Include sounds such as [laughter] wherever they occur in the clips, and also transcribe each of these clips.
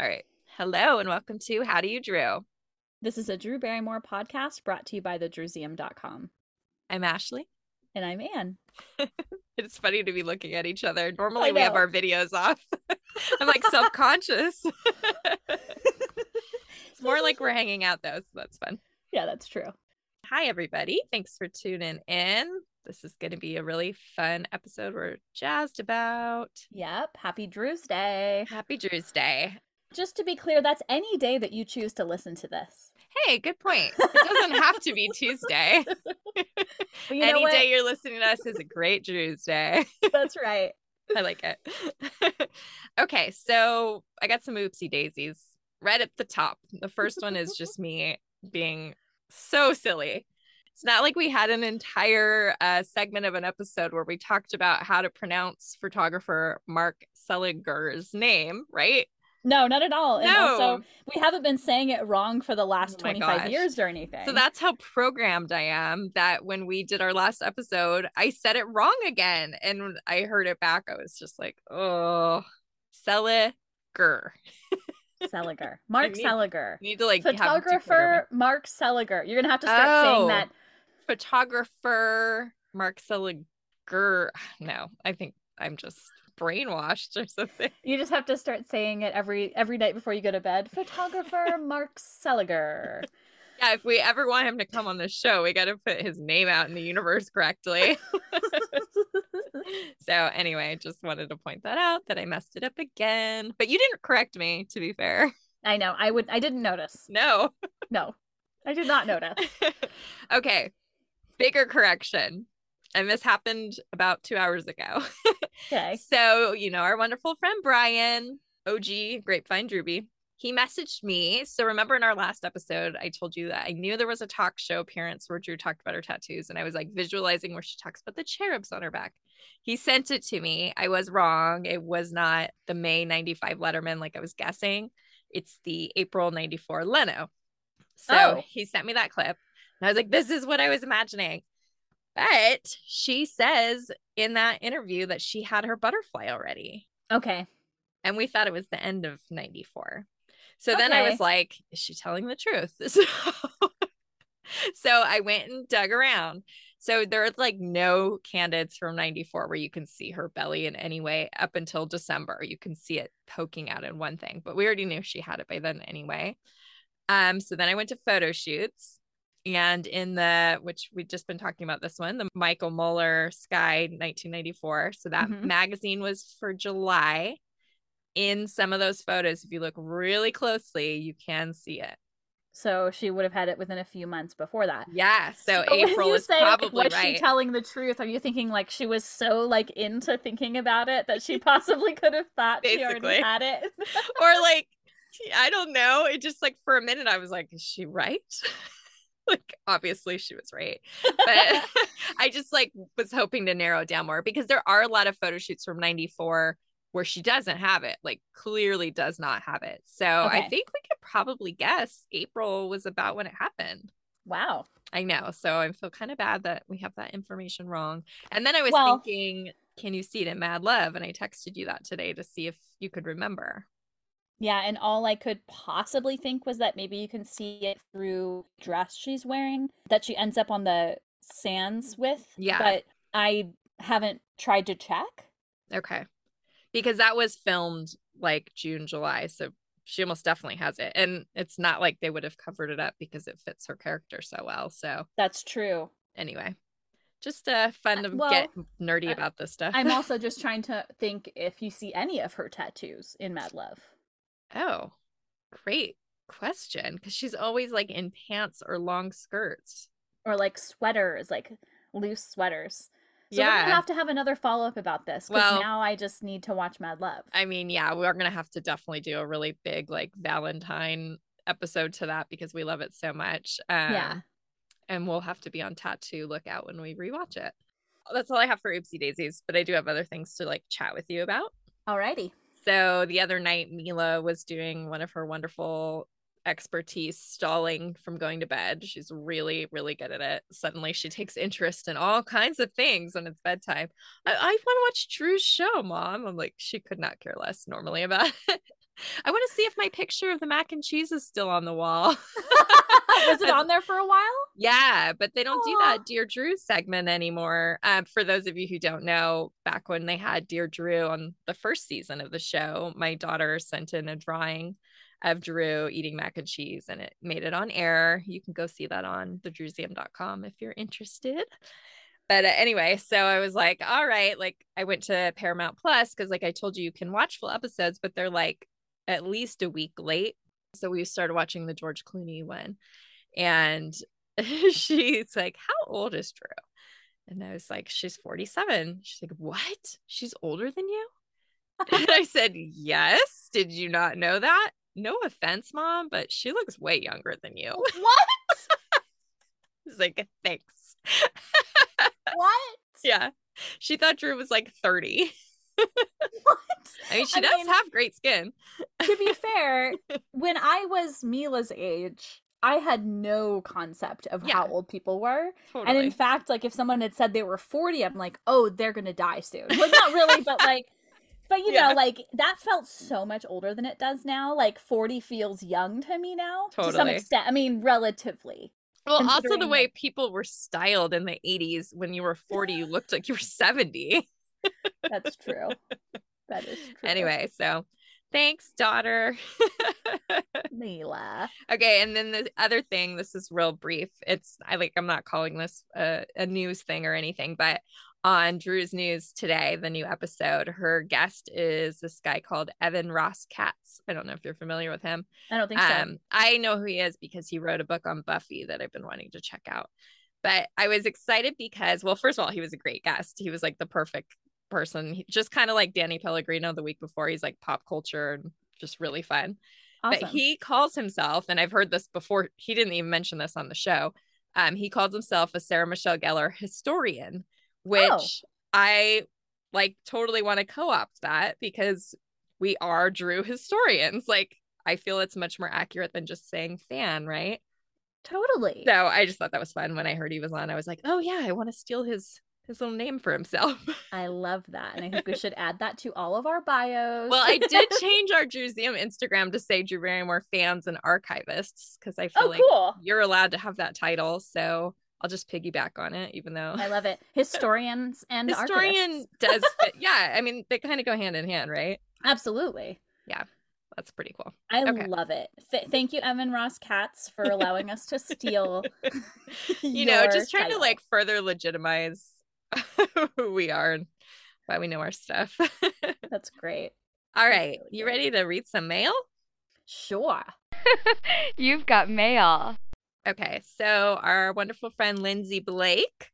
All right. Hello and welcome to How Do You Drew? This is a Drew Barrymore podcast brought to you by thedrewseum.com. I'm Ashley. And I'm Anne. [laughs] it's funny to be looking at each other. Normally we have our videos off. [laughs] I'm like self conscious. [laughs] it's more like we're hanging out though, so that's fun. Yeah, that's true. Hi, everybody. Thanks for tuning in. This is going to be a really fun episode we're jazzed about. Yep. Happy Drew's Day. Happy Drew's Day. Just to be clear, that's any day that you choose to listen to this. Hey, good point. It doesn't have to be Tuesday. [laughs] You know Any day you're listening to us is a great Drew's Day. [laughs] That's right. [laughs] I like it. okay, so I got some oopsie daisies right at the top. The first one is just me being so silly. It's not like we had an entire uh, segment of an episode where we talked about how to pronounce photographer Mark Seliger's name, right? No, not at all. And No. also, we haven't been saying it wrong for the last Oh 25 gosh. years or anything. So that's how programmed I am that when we did our last episode, I said it wrong again. And when I heard it back, I was just like, oh, Seliger. [laughs] Seliger. Mark need- Seliger. Need to like. Photographer Mark Seliger. You're going to have to start Oh. saying that. photographer Mark Seliger. [sighs] No, I think I'm just brainwashed or something. You just have to start saying it every every night before you go to bed. Photographer [laughs] Mark Seliger. Yeah, if we ever want him to come on the show, we got to put his name out in the universe correctly. [laughs] so, anyway, I just wanted to point that out that I messed it up again. But you didn't correct me, to be fair. I know. I would I didn't notice. No. [laughs] No. I did not notice. okay, bigger correction. And this happened about two hours ago. [laughs] Okay. So, you know, our wonderful friend Brian, OG Grapevine Drewby, he messaged me. So, remember in our last episode, I told you that I knew there was a talk show appearance where Drew talked about her tattoos, and I was like visualizing where she talks about the cherubs on her back. He sent it to me. I was wrong. It was not the May 95 Letterman like I was guessing. It's the April 94 Leno. So, Oh. he sent me that clip. And I was like, this is what I was imagining. But she says in that interview that she had her butterfly already. Okay. And we thought it was the end of 94. So then I was like, is she telling the truth? [laughs] So, so I went and dug around. So there are like no candidates from 94 where you can see her belly in any way up until December. You can see it poking out in one thing, but we already knew she had it by then anyway. Um, so then I went to photo shoots and in the which we've just been talking about this one, the Michael Muller Sky 1994. So that Mhm. magazine was for July. In some of those photos, if you look really closely, you can see it. So she would have had it within a few months before that. Yeah. So, when April is say, probably was right. she telling the truth? Are you thinking like she was so like into thinking about it that she [laughs] possibly could have thought she already had it? or [laughs] like, I don't know. It just like for a minute, I was like, is she right? [laughs] like, obviously she was right. But [laughs] I just like was hoping to narrow down more because there are a lot of photo shoots from 94 where she doesn't have it, like clearly does not have it. So I think we could probably guess April was about when it happened. wow. I know. So I feel kind of bad that we have that information wrong. And then I was Well- thinking, can you see it in Mad Love? And I texted you that today to see if you could remember. Yeah, and all I could possibly think was that maybe you can see it through dress she's wearing that she ends up on the sands with. Yeah. But I haven't tried to check. Okay. Because that was filmed like June, July. So she almost definitely has it. And it's not like they would have covered it up because it fits her character so well. So That's true. anyway, just uh, fun to well, get nerdy about this stuff. I'm also [laughs] just trying to think if you see any of her tattoos in Mad Love. Oh, great question. Because she's always like in pants or long skirts. Or like sweaters, like loose sweaters. So we're gonna have to have another follow up about this because Well- now I just need to watch Mad Love. I mean, yeah, we're gonna have to definitely do a really big like Valentine episode to that because we love it so much. Um, Yeah. and we'll have to be on tattoo lookout when we rewatch it. That's all I have for Oopsie Daisies, but I do have other things to like chat with you about. Alrighty. So the other night, Mila was doing one of her wonderful expertise stalling from going to bed. She's really, really good at it. Suddenly she takes interest in all kinds of things when it's bedtime. I, I want to watch Drew's show, mom. I'm like, she could not care less normally about [laughs] it. I want to see if my picture of the mac and cheese is still on the wall. [laughs] Was it on there for a while? Yeah, but they don't do that Dear Drew segment anymore. Um, for those of you who don't know, back when they had Dear Drew on the first season of the show, my daughter sent in a drawing of Drew eating mac and cheese and it made it on air. You can go see that on thedrewseum.com if you're interested. But uh, anyway, so I was like, all right, like I went to Paramount Plus because, like I told you, you can watch full episodes, but they're like at least a week late. So we started watching the George Clooney one. And [laughs] she's like, How old is Drew? And I was like, She's 47. She's like, What? She's older than you? [laughs] and I said, Yes. Did you not know that? No offense, mom, but she looks way younger than you. [laughs] What? He's like, Thanks. what? yeah. She thought Drew was like 30. What? I mean, she I does mean- have great skin. to be [laughs] fair, when I was Mila's age, I had no concept of Yeah. how old people were. Totally. And in fact, like if someone had said they were 40, I'm like, oh, they're gonna die soon. Like not really, [laughs] but like but you Yeah. know, like that felt so much older than it does now. Like 40 feels young to me now. To some Totally. extent. I mean, relatively. well, also the way people were styled in the 80s when you were 40, you looked like you were 70. That's true. that is [laughs] true. Anyway, so thanks, daughter. [laughs] Mila. okay, and then the other thing, this is real brief. It's I like I'm not calling this a, a news thing or anything, but on Drew's News today, the new episode, her guest is this guy called Evan Ross Katz. I don't know if you're familiar with him. I don't think so. Um, I know who he is because he wrote a book on Buffy that I've been wanting to check out. But I was excited because, well, first of all, he was a great guest. He was like the perfect person, He- just kind of like Danny Pellegrino the week before. He's like pop culture and just really fun. awesome. But he calls himself, and I've heard this before. He didn't even mention this on the show. Um, he calls himself a Sarah Michelle Gellar historian, which Oh. I like totally want to co-opt that because we are Drew historians. Like I feel it's much more accurate than just saying fan, right? totally. So I just thought that was fun when I heard he was on. I was like, oh yeah, I want to steal his his little name for himself. I love that. And I think we [laughs] should add that to all of our bios. well, I did [laughs] change our Drewseum Instagram to say Drew Barrymore fans and archivists because I feel oh, like cool. you're allowed to have that title. So I'll just piggyback on it, even though I love it. [laughs] Historians and historian archivists. does fit. Yeah, I mean they kind of go hand in hand, right? Absolutely. Yeah that's pretty cool. I Okay. love it. Th- thank you, Evan Ross Katz, for allowing us to steal. you know, just trying to like further legitimize [laughs] we are and why we know our stuff. [laughs] That's great. All right, really you ready to read some mail? Sure. [laughs] You've got mail. Okay, so our wonderful friend Lindsay Blake.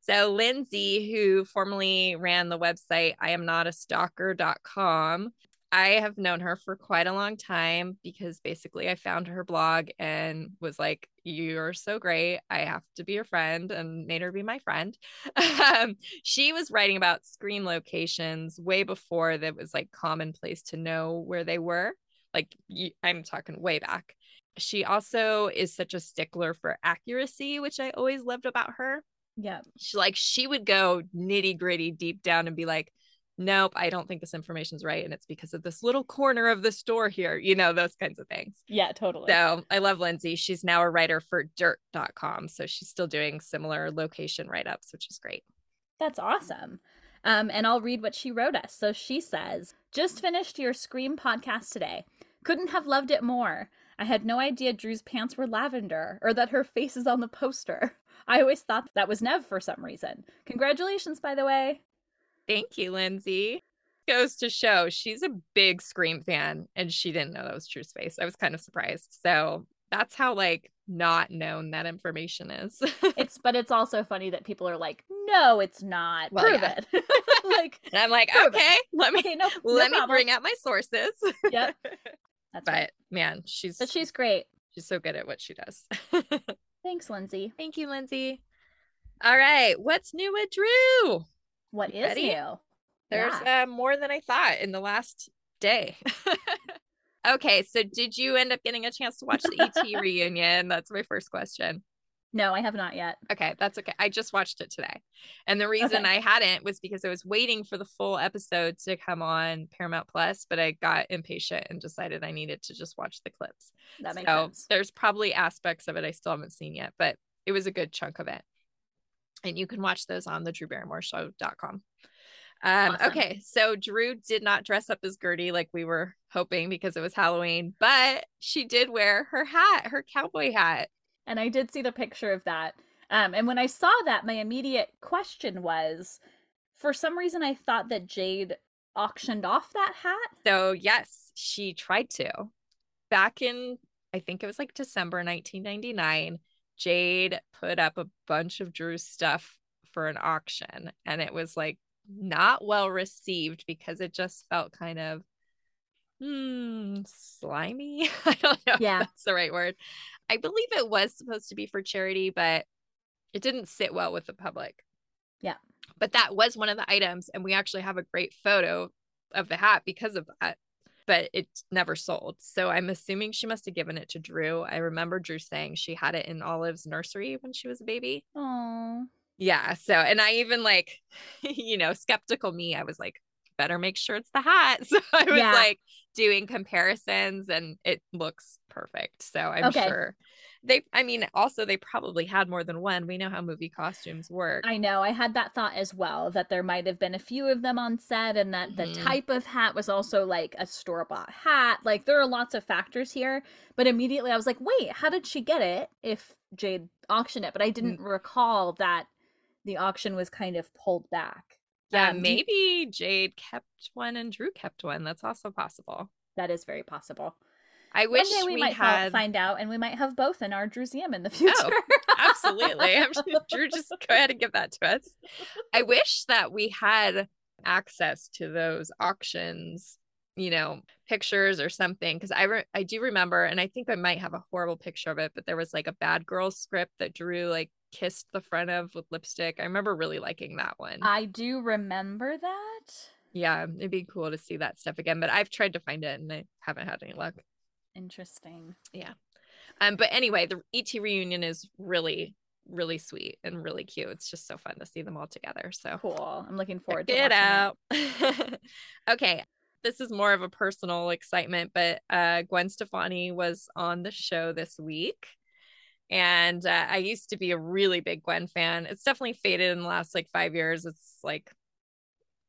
So Lindsay, who formerly ran the website I am not a stalker.com, I have known her for quite a long time because basically I found her blog and was like, You're so great. I have to be your friend and made her be my friend. [laughs] um, she was writing about screen locations way before that was like commonplace to know where they were. Like, I'm talking way back. She also is such a stickler for accuracy, which I always loved about her Yeah. she like she would go nitty gritty deep down and be like nope i don't think this information's right and it's because of this little corner of the store here you know those kinds of things Yeah, totally. so i love lindsay she's now a writer for dirt.com so she's still doing similar location write-ups which is great That's awesome. Um, and I'll read what she wrote us. So she says, Just finished your Scream podcast today. Couldn't have loved it more. I had no idea Drew's pants were lavender or that her face is on the poster. I always thought that was Neve for some reason. Congratulations, by the way. Thank you lindsay goes to show she's a big scream fan and she didn't know that was Drew's face i was kind of surprised so that's how like not known that information is It's [laughs] but it's also funny that people are like, no, it's not. Well, Prove yeah. it. [laughs] [laughs] like, and i'm like Prove it. okay let me okay, no, no let me problem. bring out my sources Yep. That's but right. man she's But she's great. she's so good at what she does Thanks, Lindsay. thank you lindsay all right what's new with drew What You is ready? new? there's Yeah. uh, more than i thought in the last day [laughs] okay so did you end up getting a chance to watch the et [laughs] reunion that's my first question No, I have not yet. Okay, that's okay. I just watched it today. And the reason Okay. I hadn't was because I was waiting for the full episode to come on Paramount Plus, but I got impatient and decided I needed to just watch the clips. That makes so sense. there's probably aspects of it I still haven't seen yet, but it was a good chunk of it. And you can watch those on the Drew Barrymore show.com. Um, Awesome. okay, so Drew did not dress up as Gertie like we were hoping because it was Halloween, but she did wear her hat, her cowboy hat. And I did see the picture of that. Um, and when I saw that, my immediate question was for some reason, I thought that Jaid auctioned off that hat. So, yes, she tried to. Back in, I think it was like December 1999, Jaid put up a bunch of Drew's stuff for an auction, and it was like not well received because it just felt kind of hmm slimy. [laughs] I don't know Yeah. if that's the right word. I believe it was supposed to be for charity, but it didn't sit well with the public. Yeah. But that was one of the items, and we actually have a great photo of the hat because of that. But it never sold. So I'm assuming she must have given it to Drew. I remember Drew saying she had it in Olive's nursery when she was a baby. Oh, Yeah. So, and I even like, [laughs] you know, skeptical me, I was like, better make sure it's the hat. [laughs] So I was Yeah. like doing comparisons and it looks perfect. So I'm Okay. sure they, I mean, also they probably had more than one. We know how movie costumes work. I know. I had that thought as well that there might have been a few of them on set and that the Mhm. type of hat was also like a store bought hat. Like there are lots of factors here. But immediately I was like, wait, how did she get it if Jaid auctioned it? But I didn't recall that the auction was kind of pulled back. yeah. Um, maybe Jaid kept one and Drew kept one. That's also possible. That is very possible. I wish One day we, we, might had. find out and we might have both in our Drewseum in the [laughs] future. Oh, absolutely. I'm sure [laughs] Drew, just go ahead and give that to us. I wish that we had access to those auctions, you know, pictures or something. Because I re- I do remember, and I think I might have a horrible picture of it, but there was like a Bad girl script that Drew like kissed the front of with lipstick. I remember really liking that one. I do remember that. yeah, it'd be cool to see that stuff again. But I've tried to find it and I haven't had any luck. Interesting. Yeah. Um, but anyway, the ET reunion is really, really sweet and really cute. It's just so fun to see them all together. So Cool. I'm looking forward to it out. [laughs] okay. This is more of a personal excitement, but uh, Gwen Stefani was on the show this week. And uh, I used to be a really big Gwen fan. It's definitely faded in the last like five years. It's like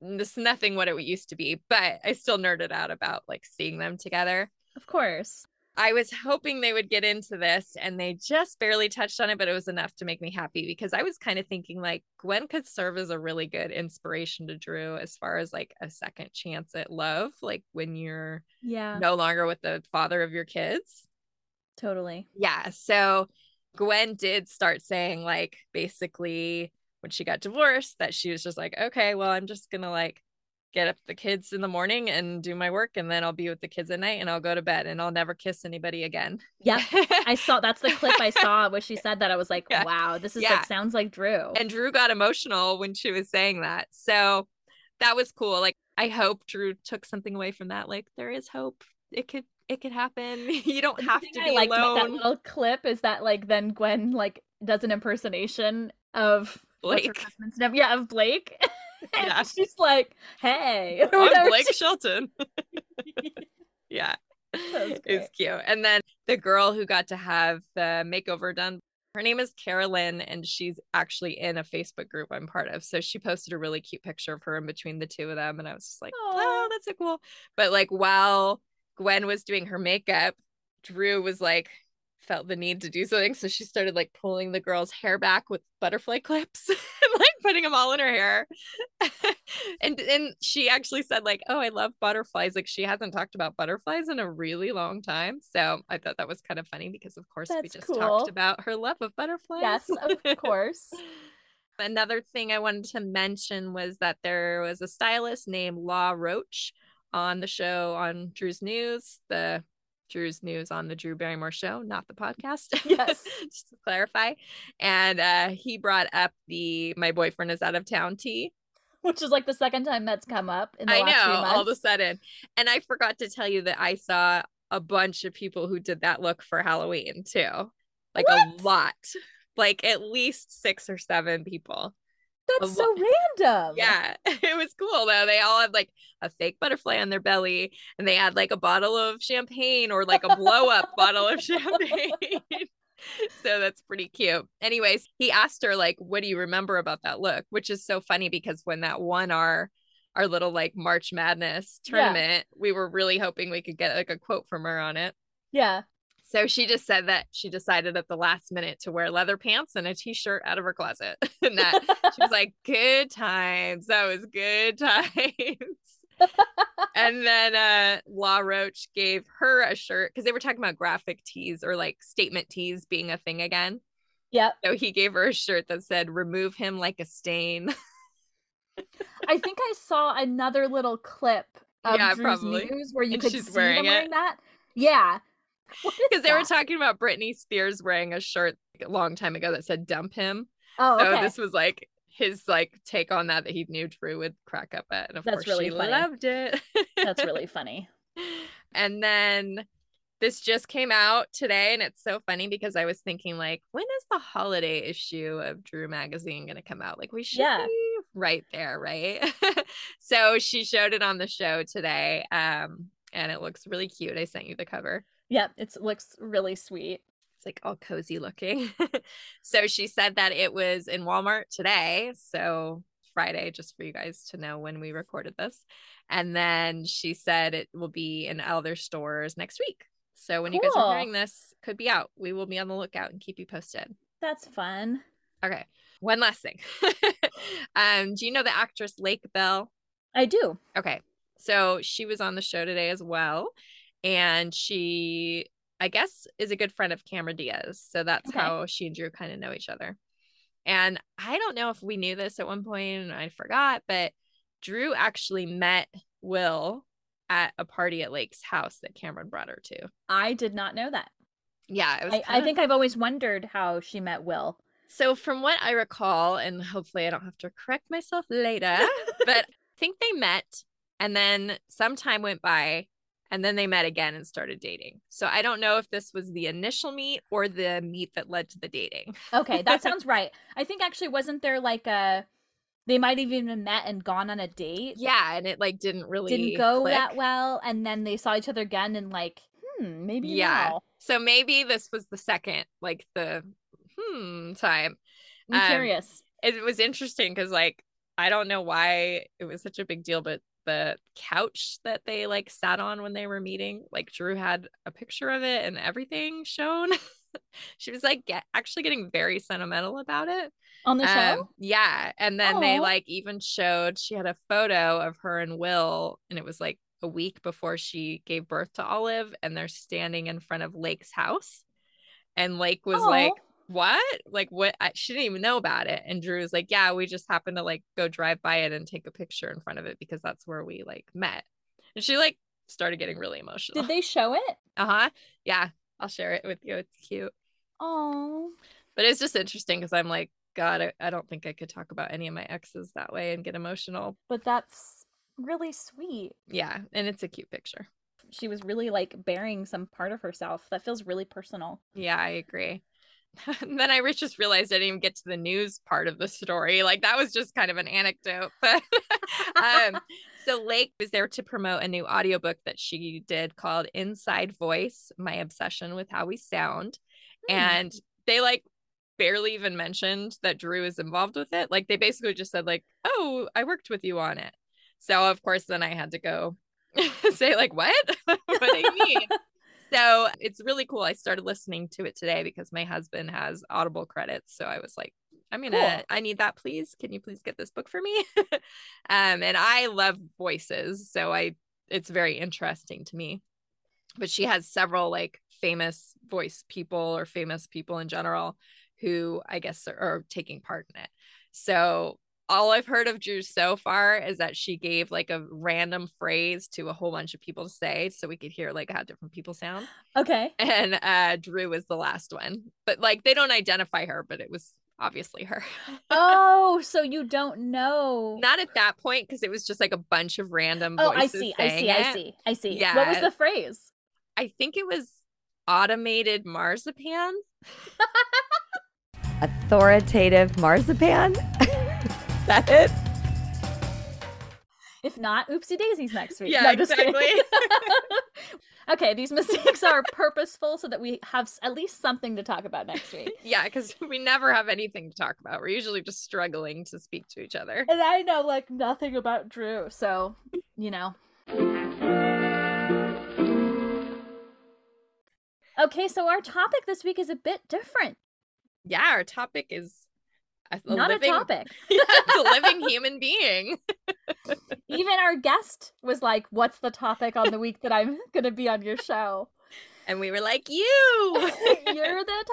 this nothing what it used to be, but I still nerded out about like seeing them together. Of course. I was hoping they would get into this and they just barely touched on it, but it was enough to make me happy because I was kind of thinking like Gwen could serve as a really good inspiration to Drew as far as like a second chance at love, like when you're Yeah. no longer with the father of your kids. Totally. Yeah. So Gwen did start saying, like, basically when she got divorced, that she was just like, okay, well, I'm just going to like get up the kids in the morning and do my work. And then I'll be with the kids at night and I'll go to bed and I'll never kiss anybody again. Yep. [laughs] I saw that's the clip I saw where she said that. I was like, Yeah. wow, this is Yeah. like sounds like Drew. and Drew got emotional when she was saying that. So that was cool. Like, I hope Drew took something away from that. Like, there is hope. It could. It could happen. [laughs] You don't have to I be liked about that little clip is that like then Gwen like does an impersonation of Blake. Yeah, of Blake. [laughs] and [laughs] Yeah. she's like, hey. [laughs] I'm. Blake Shelton. [laughs] yeah. It's cute. And then the girl who got to have the makeover done, her name is Carolyn, and she's actually in a Facebook group I'm part of. So she posted a really cute picture of her in between the two of them. And I was just like, oh, Aw. oh, that's so cool. But like while Gwen was doing her makeup, Drew was like, felt the need to do something. So she started like pulling the girl's hair back with butterfly clips and like [laughs] putting them all in her hair. [laughs] and and she actually said like, "Oh, I love butterflies." Like she hasn't talked about butterflies in a really long time. So I thought that was kind of funny because of course we just cool. talked about her love of butterflies. Yes, of course. [laughs] Another thing I wanted to mention was that there was a stylist named Law Roach on the show on Drew's News, the Drew's News on the Drew Barrymore show, not the podcast. [laughs] Yes. Just to clarify. And uh, he brought up the My Boyfriend is Out of Town tea. Which is like the second time that's come up in the I know, all of a sudden. And I forgot to tell you that I saw a bunch of people who did that look for Halloween too. Like What? a lot. like at least six or seven people. That's so random. Yeah, [laughs] it was cool though. They all had like a fake butterfly on their belly, and they had like a bottle of champagne or like a blow up [laughs] bottle of champagne. [laughs] so that's pretty cute. Anyways, he asked her like, "What do you remember about that look?" Which is so funny because when that won our our little like March Madness tournament, yeah. we were really hoping we could get like a quote from her on it. Yeah. So she just said that she decided at the last minute to wear leather pants and a t-shirt out of her closet. [laughs] and that she was like, good times. That was good times. [laughs] and then uh Law Roach gave her a shirt because they were talking about graphic tees or like statement tees being a thing again. Yep. So he gave her a shirt that said, remove him like a stain. [laughs] I think I saw another little clip of yeah, Drew's probably. news where you and could see wearing them wearing that. Yeah. [laughs] Because they were talking about Britney Spears wearing a shirt a long time ago that said dump him. Oh, okay. so this was like his like take on that that he knew Drew would crack up at. And of That's course really she funny. loved it. [laughs] That's really funny. And then this just came out today and it's so funny because I was thinking like when is the holiday issue of Drew magazine going to come out? Like we should yeah. be right there, right? [laughs] so she showed it on the show today um and it looks really cute. I sent you the cover. Yep, it looks really sweet. It's like all cozy looking. [laughs] so she said that it was in Walmart today. So Friday, just for you guys to know when we recorded this. And then she said it will be in other stores next week. So when cool. you guys are hearing this, could be out. We will be on the lookout and keep you posted. That's fun. Okay. One last thing. [laughs] um, do you know the actress Lake Bell? I do. Okay. So she was on the show today as well and she I guess is a good friend of Cameron Diaz. So that's okay. how she and Drew kind of know each other. And I don't know if we knew this at one point and I forgot, but Drew actually met Will at a party at Lake's house that Cameron brought her to. I did not know that. Yeah, I, kinda... I think I've always wondered how she met Will. So, from what I recall, and hopefully I don't have to correct myself later, [laughs] but I think they met and then some time went by and then they met again and started dating. So I don't know if this was the initial meet or the meet that led to the dating. okay, that [laughs] sounds right. I think actually wasn't there like a they might have even met and gone on a date. Yeah, and it like didn't really didn't go click. that well, and then they saw each other again and like, hmm, maybe yeah. Now. So maybe this was the second, like the hmm time. I'm um, curious. It was interesting because like I don't know why it was such a big deal, but the couch that they like sat on when they were meeting. Like Drew had a picture of it and everything shown. [laughs] she was like get, actually getting very sentimental about it on the show. Um, yeah, and then Aww. they like even showed she had a photo of her and Will, and it was like a week before she gave birth to Olive, and they're standing in front of Lake's house, and Lake was Aww. like what? Like what? I, she didn't even know about it. And Drew was like, yeah, we just happened to like go drive by it and take a picture in front of it because that's where we like met. And she like started getting really emotional. Did they show it? [laughs] Uh huh. Yeah, I'll share it with you. It's cute. Oh. But it's just interesting because I'm like, God, I, I don't think I could talk about any of my exes that way and get emotional. But that's really sweet. Yeah, and it's a cute picture. She was really like bearing some part of herself. That feels really personal. Yeah, I agree. [laughs] then I just realized I didn't even get to the news part of the story. Like that was just kind of an anecdote. [laughs] But um, so Lake was there to promote a new audiobook that she did called Inside Voice My Obsession with How We Sound. Hmm. And they like barely even mentioned that Drew is involved with it. Like they basically just said, like, oh, I worked with you on it. So of course then I had to go [laughs] say, like, what? what do you mean? So it's really cool. I started listening to it today because my husband has Audible credits. So I was like, I'm gonna cool. I need that please. Can you please get this book for me? [laughs] um and I love voices, so I it's very interesting to me. But she has several like famous voice people or famous people in general who I guess are, are taking part in it. So all I've heard of Drew so far is that she gave like a random phrase to a whole bunch of people to say so we could hear like how different people sound. Okay. And uh Drew was the last one. But like they don't identify her, but it was obviously her. [laughs] oh, so you don't know. Not at that point because it was just like a bunch of random Oh, I see. I see. It. I see. I see. Yeah. What was the phrase? I think it was automated marzipan. [laughs] authoritative marzipan. [laughs] That it? If not, oopsie daisies next week. Yeah, No, exactly. [laughs] okay, these mistakes are purposeful so that we have at least something to talk about next week. [laughs] yeah, because we never have anything to talk about. We're usually just struggling to speak to each other. And I know like nothing about Drew, so you know. Okay, so our topic this week is a bit different. Yeah, our topic is a Not living, a [laughs] topic. [laughs] Yeah, it's a living human being. [laughs] Even our guest was like, "What's the topic on the week that I'm going to be on your show?" And we were like, you. You're the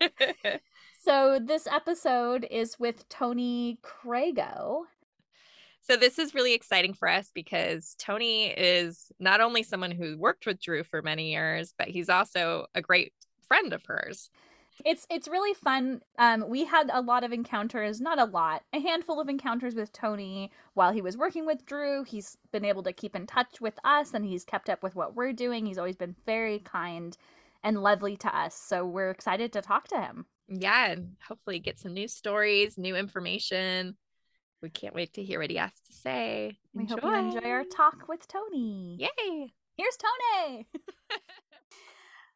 topic. So this episode is with Tony Crago. So this is really exciting for us because Tony is not only someone who worked with Drew for many years, but he's also a great friend of hers. It's it's really fun. Um, we had a lot of encounters, not a lot, a handful of encounters with Tony while he was working with Drew. He's been able to keep in touch with us, and he's kept up with what we're doing. He's always been very kind and lovely to us. So we're excited to talk to him. Yeah, and hopefully get some new stories, new information. We can't wait to hear what he has to say. We hope you enjoy our talk with Tony. Yay! Here's Tony. [laughs]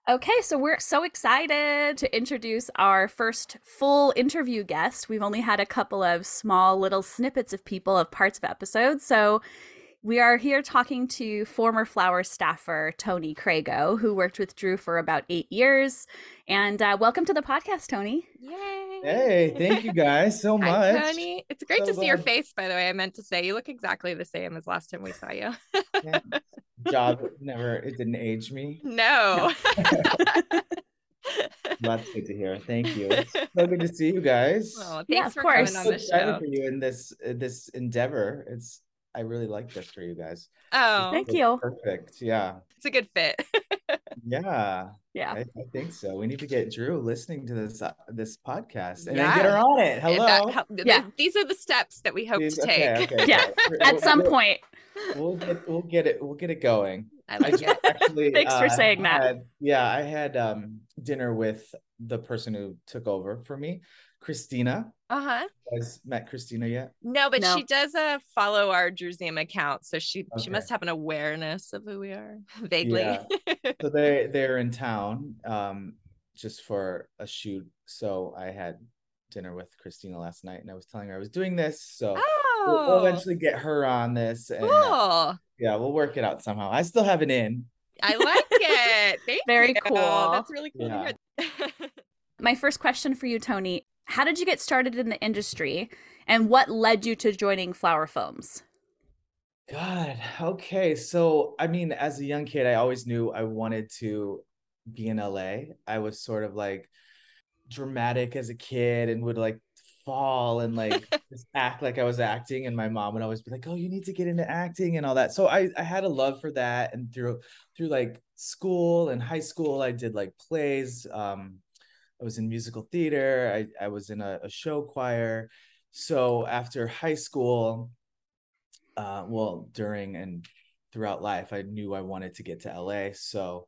okay, so we're so excited to introduce our first full interview guest. We've only had a couple of small little snippets of people of parts of episodes. So we are here talking to former Flower staffer Tony Crago, who worked with Drew for about eight years. And uh, welcome to the podcast, Tony. Yay! Hey, thank you guys so [laughs] Hi, much. Tony. It's great So to see your face, by the way. I meant to say you look exactly the same as last time we saw you. Yeah. [laughs] Job never it didn't age me. no. [laughs] That's good to hear. Thank you. It's so good to see you guys. Well, thanks Yeah, of for course. coming on so the excited show. for you in this this endeavor. It's I really like this for you guys. Oh, Thank It's you. Perfect. Yeah. it's a good fit. [laughs] Yeah. Yeah. I, I think so. We need to get Drew listening to this uh, this podcast and then get her on it. Hello. that hel- th- Yeah. These are the steps that we hope Please- to take. okay, okay, Yeah, okay. At We'll- some we'll- point. we'll get we'll get it we'll get it going. I I like just it. [laughs] actually Thanks for uh, saying that. had- yeah, I had um dinner with the person who took over for me, Christina. Uh-huh. You guys met Christina yet? No, but No. she does uh follow our Drewseum account, so she she must have an awareness of who we are [laughs] vaguely. Yeah. [laughs] So they they're in town um just for a shoot. So I had dinner with Christina last night and I was telling her I was doing this. So we'll, we'll oh, eventually get her on this and uh, cool. yeah, we'll work it out somehow. I still have an in. I like it. Thank Very you. cool. That's really cool Yeah. to hear. [laughs] My first question for you, Tony How did you get started in the industry and what led you to joining Flower Films? God, okay. So, I mean, as a young kid, I always knew I wanted to be in LA. I was sort of like dramatic as a kid and would like fall and like [laughs] just act like I was acting. And my mom would always be like, "Oh, you need to get into acting and all that." So I I had a love for that, and through through like school and high school, I did like plays. Um, I was in musical theater. I I was in a, a show choir. So after high school, uh, well, during and throughout life, I knew I wanted to get to LA. So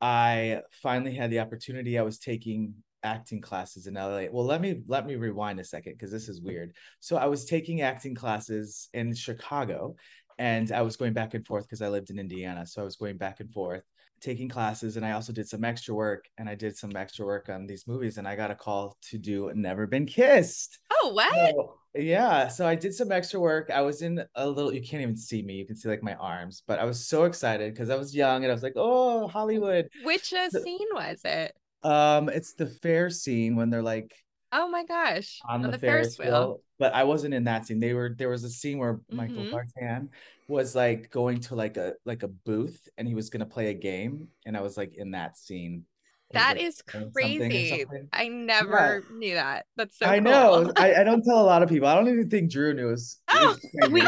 I finally had the opportunity. I was taking acting classes in LA. Well, let me let me rewind a second because this is weird. So I was taking acting classes in Chicago and I was going back and forth because I lived in Indiana. So I was going back and forth taking classes and I also did some extra work and I did some extra work on these movies and I got a call to do Never Been Kissed. Oh, what? So, yeah, so I did some extra work. I was in a little, you can't even see me. You can see like my arms, but I was so excited because I was young and I was like, oh, Hollywood. Which uh, The- scene was it? Um, it's the fair scene when they're like Oh my gosh. on, the, Ferris, wheel. But I wasn't in that scene. They were there was a scene where Michael Mhm. Vartan was like going to like a like a booth and he was gonna play a game, and I was like in that scene. It was, That like, is doing something crazy. something. I never knew that. That's so I cool. know. I, I don't tell a lot of people. I don't even think Drew knew. It's, Oh, [gasps] we-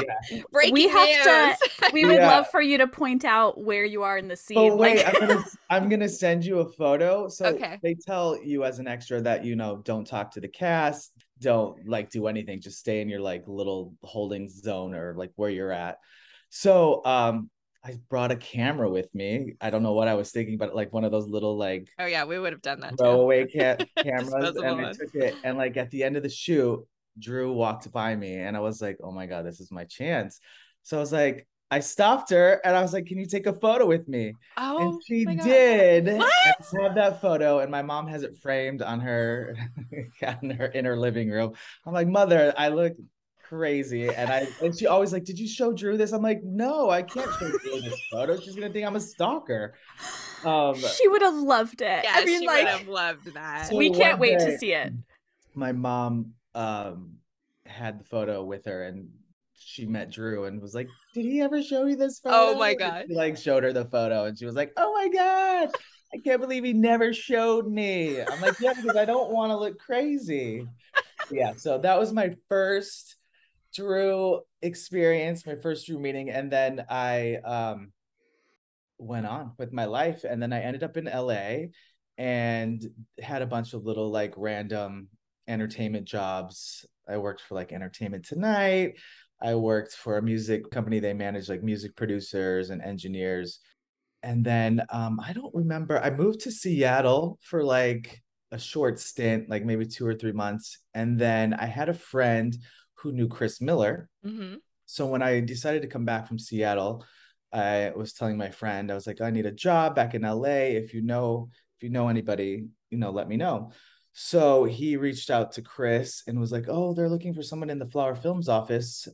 Breaking We have to- [laughs] We [laughs] would Yeah. love for you to point out where you are in the scene. Oh wait, like- I'm gonna [laughs] I'm gonna send you a photo. So Okay. they tell you as an extra that you know don't talk to the cast, don't like do anything, just stay in your like little holding zone or like where you're at. So um I brought a camera with me. I don't know what I was thinking, but like one of those little like Oh yeah, we would have done that throwaway ca- [laughs] cameras, and I took it. And like at the end of the shoot, Drew walked by me, and I was like, "Oh my god, this is my chance." So I was like, I stopped her, and I was like, "Can you take a photo with me?" Oh, and she did. What? I have that photo, and my mom has it framed on her in [laughs] her in her living room. I'm like, mother, I look crazy, and I and she always like, did you show Drew this? I'm like, no, I can't show Drew this photo. She's gonna think I'm a stalker. Um, she would have loved it. Yeah, I mean, she like, would have loved that. So we can't wait day- to see it. my mom um had the photo with her, and she met Drew and was like, did he ever show you this photo? Oh my God. She like showed her the photo, and she was like, oh my god. I can't believe he never showed me. I'm like, yeah, because I don't want to look crazy. Yeah, so that was my first Drew experience, my first Drew meeting, and then I um went on with my life, and then I ended up in LA and had a bunch of little like random entertainment jobs. I worked for like Entertainment Tonight. I worked for a music company. They manage like music producers and engineers. And then um, I don't remember. I moved to Seattle for like a short stint, like maybe two or three months. And then I had a friend who knew Chris Miller. hmm So when I decided to come back from Seattle, I was telling my friend, I was like, I need a job back in LA. If you know, if you know anybody, you know, let me know. So he reached out to Chris and was like, Oh, they're looking for someone in the Flower Films office.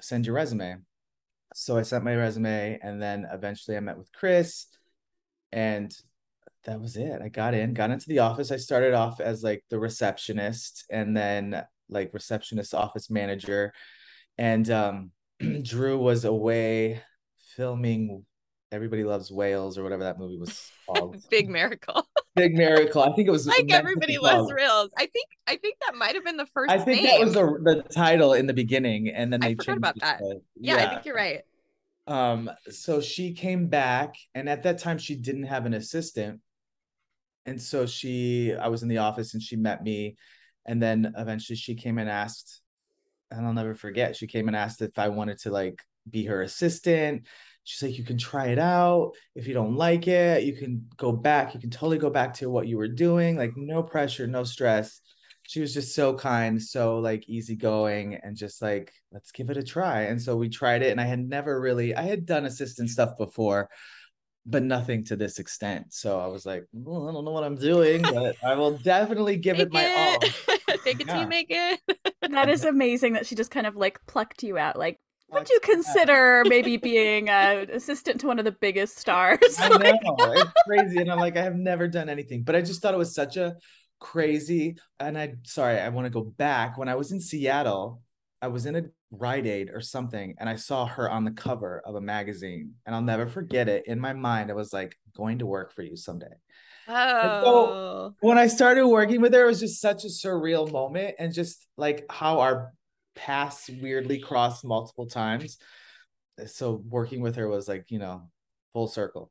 Send your resume. So I sent my resume and then eventually I met with Chris and that was it. I got in, got into the office. I started off as like the receptionist and then like receptionist office manager. And um [clears throat] Drew was away filming Everybody Loves Whales or whatever that movie was called. [laughs] Big miracle. Big Miracle. I think it was like everybody loves reels. I think I think that might have been the first. I think name. that was the the title in the beginning, and then I they forgot changed about it that. to- Yeah, I think you're right. Um, so she came back, and at that time she didn't have an assistant, and so she, I was in the office, and she met me, and then eventually she came and asked, and I'll never forget. She came and asked if I wanted to like be her assistant. She's like, you can try it out. If you don't like it, you can go back. You can totally go back to what you were doing. Like no pressure, no stress. She was just so kind, so like easygoing, and just like, let's give it a try. And so we tried it, and I had never really, I had done assistant stuff before, but nothing to this extent. So I was like, well, I don't know what I'm doing, but I will definitely give it my all. [laughs] it. Fake it till you make it. [laughs] That is amazing that she just kind of like plucked you out. Like, would Like, you consider maybe being an assistant to one of the biggest stars? I [laughs] Like, know it's crazy, and I'm like, I have never done anything, but I just thought it was such a crazy. And I, sorry, I want to go back. When I was in Seattle, I was in a Rite Aid or something, and I saw her on the cover of a magazine, and I'll never forget it. In my mind, I was like, going to work for you someday. Oh, When I started working with her, it was just such a surreal moment, and just like how our paths weirdly crossed multiple times. So working with her was like, you know, full circle.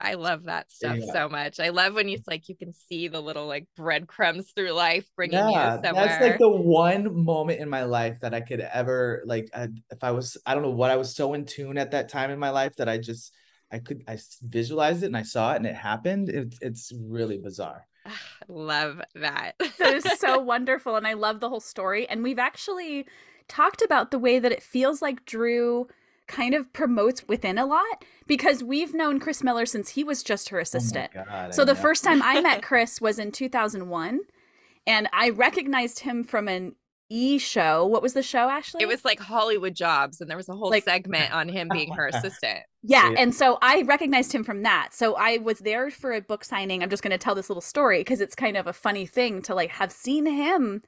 I love that stuff Yeah. so much. I love when you like you can see the little like breadcrumbs through life bringing yeah you somewhere. that's like the one moment in my life that i could ever like I, if i was i don't know what i was so in tune at that time in my life that i just i could I visualized it and i saw it and it happened it, it's really bizarre love that. that is [laughs] so wonderful. And I love the whole story. And we've actually talked about the way that it feels like Drew kind of promotes within a lot because we've known Chris Miller since he was just her oh assistant. oh God, So I the know. first time I met [laughs] Chris was in 2001 and I recognized him from an E show. What was the show, Ashley? It was like Hollywood jobs, and there was a whole Like- segment on him [laughs] being her assistant. Yeah, Yeah. and so I recognized him from that. So I was there for a book signing. I'm just going to tell this little story because it's kind of a funny thing to like have seen him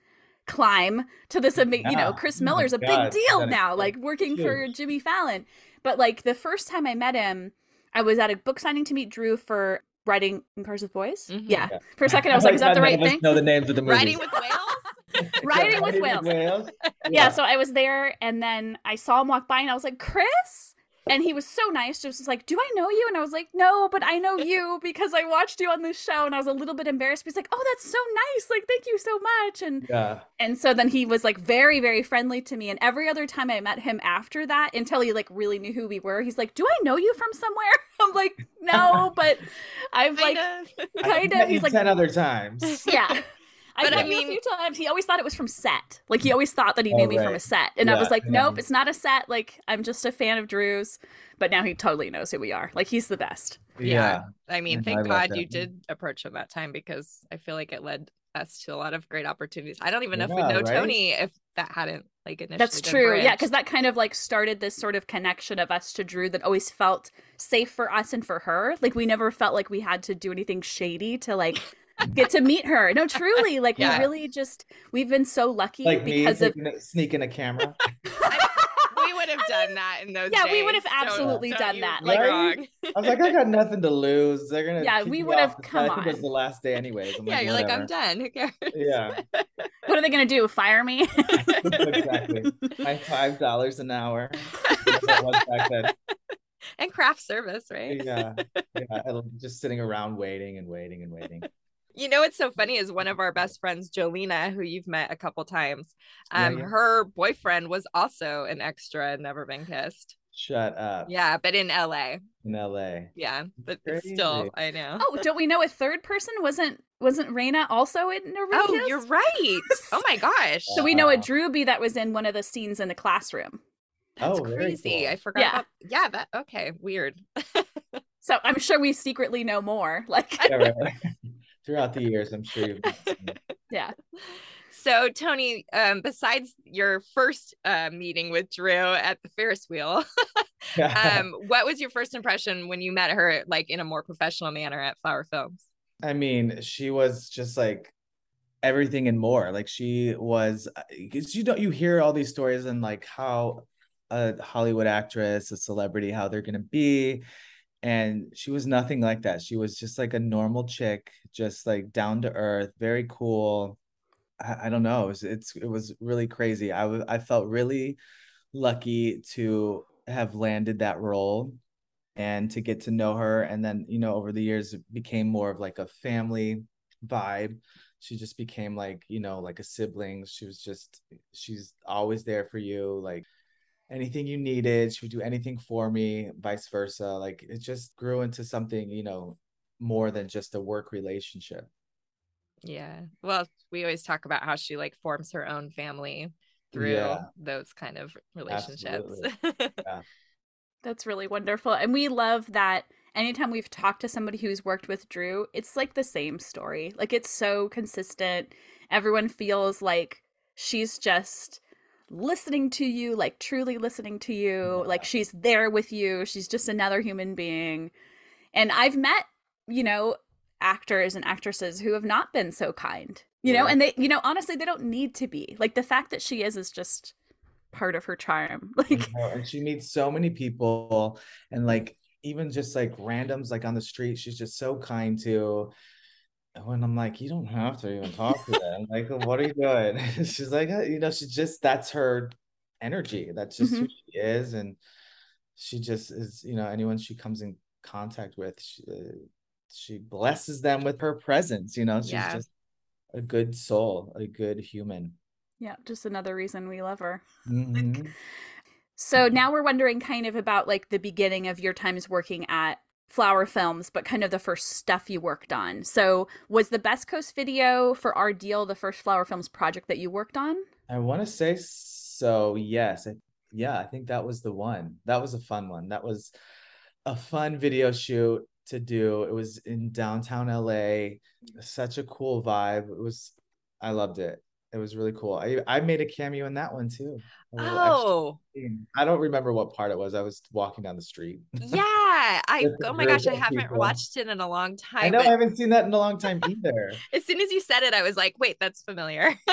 climb to this ama- you know, Yeah. Chris Oh my Miller's a God, big deal that is now, so like working for. Jimmy Fallon. But like the first time I met him, I was at a book signing to meet Drew for Riding in Cars with Boys. Mhm. Yeah. Yeah. For a second I was [laughs] like, is that the right thing? know the names of the movies Riding with whales. [laughs] Riding with Whales. whales yeah. so I was there and then I saw him walk by and I was like, Chris? and he was so nice just was like do i know you and i was like no but i know you [laughs] because i watched you on this show and i was a little bit embarrassed but he's like oh that's so nice like thank you so much and Yeah. and so then he was like very very friendly to me and every other time i met him after that until he like really knew who we were he's like do i know you from somewhere [laughs] i'm like no but i've like Kinda. kind of he's like ten other times. yeah I But met I you mean- a few times. He always thought it was from set. Like he always thought that he Oh, knew me from a set, and I was like, yeah. "Nope, it's not a set. Like I'm just a fan of Drew's." But now he totally knows who we are. Like he's the best. Yeah. I mean, mm-hmm. thank I God that. you did approach him that time because I feel like it led us to a lot of great opportunities. I don't even know if we know right? Tony if that hadn't like initially. That's been true. Yeah, because that kind of like started this sort of connection of us to Drew that always felt safe for us and for her. Like we never felt like we had to do anything shady to like get to meet her. No, truly, like Yeah. we really just we've been so lucky Like me because of sneaking a camera. [laughs] we would have done that in those yeah, days. we would have Don't- absolutely don't done that. Like Right? wrong. I was like, I got nothing to lose. They're gonna Yeah, we would have- off the- come I think it was the last day, anyways. I'm yeah, like, you're like, I'm done. Who cares? Yeah, what are they gonna do? Fire me? [laughs] exactly. My five dollars an hour. That was back then. and craft service, right? Yeah, yeah. Just sitting around waiting and waiting and waiting. You know what's so funny is one of our best friends, Jolena, who you've met a couple times. Yeah, Um, yeah. her boyfriend was also an extra in Never Been Kissed. Shut up. Yeah, but in LA. In L.A. Yeah, but it's still, I know. oh, don't we know a third person wasn't wasn't Raina also in Norwegian? Oh, you're right. [laughs] Oh my gosh. [laughs] So we know a Wow. Drewby that was in one of the scenes in the classroom. That's oh, crazy. cool. I forgot. Yeah. About, yeah, that okay. Weird. [laughs] So I'm sure we secretly know more. Like, Yeah, right, right. Throughout the years, I'm sure you've [laughs] yeah. So Tony, um, besides your first uh, meeting with Drew at the Ferris wheel, [laughs] um, what was your first impression when you met her, like in a more professional manner at Flower Films? I mean, she was just like everything and more. Like she was, because you don't you hear all these stories and like how a Hollywood actress, a celebrity, how they're gonna be, and she was nothing like that. She was just like a normal chick, just like down to earth, very cool. I, I don't know. It was it's it was really crazy. I was I felt really lucky to have landed that role and to get to know her and then you know over the years it became more of like a family vibe she just became like you know like a sibling she was just she's always there for you like anything you needed she would do anything for me vice versa like it just grew into something you know more than just a work relationship Yeah. Well, we always talk about how she like forms her own family through Yeah. those kind of relationships. [laughs] That's really wonderful. And we love that anytime we've talked to somebody who's worked with Drew, it's like the same story. Like it's so consistent. Everyone feels like she's just listening to you, like truly listening to you, like she's there with you. She's just another human being. And I've met, you know, actors and actresses who have not been so kind. You know, and they, you know, honestly, they don't need to be. Like the fact that she is is just part of her charm. [laughs] Like and she meets so many people and like even just like randoms like on the street she's just so kind to when i'm like you don't have to even talk to them. Like what are you doing? [laughs] She's like "Uh," you know she just that's her energy. That's just who she is. And she just is you know anyone she comes in contact with she, uh, she blesses them with her presence you know? She's Yeah. just a good soul a good human. Yeah, just another reason we love her. Mhm. So now we're wondering kind of about like the beginning of your times working at Flower Films, but kind of the first stuff you worked on. So was the Best Coast video for our deal the first Flower Films project that you worked on? I want to say so. Yes. I, yeah, I think that was the one. That was a fun one. That was a fun video shoot to do. It was in downtown LA. Such a cool vibe. It was, I loved it. It was really cool. I, I made a cameo in that one too. A little extra Oh. I don't remember what part it was. I was walking down the street. [laughs] yeah. I oh my gosh, I haven't people. watched it in a long time. I know I haven't seen that in a long time [laughs] either. as soon as you said it, I was like, wait, that's familiar. [laughs]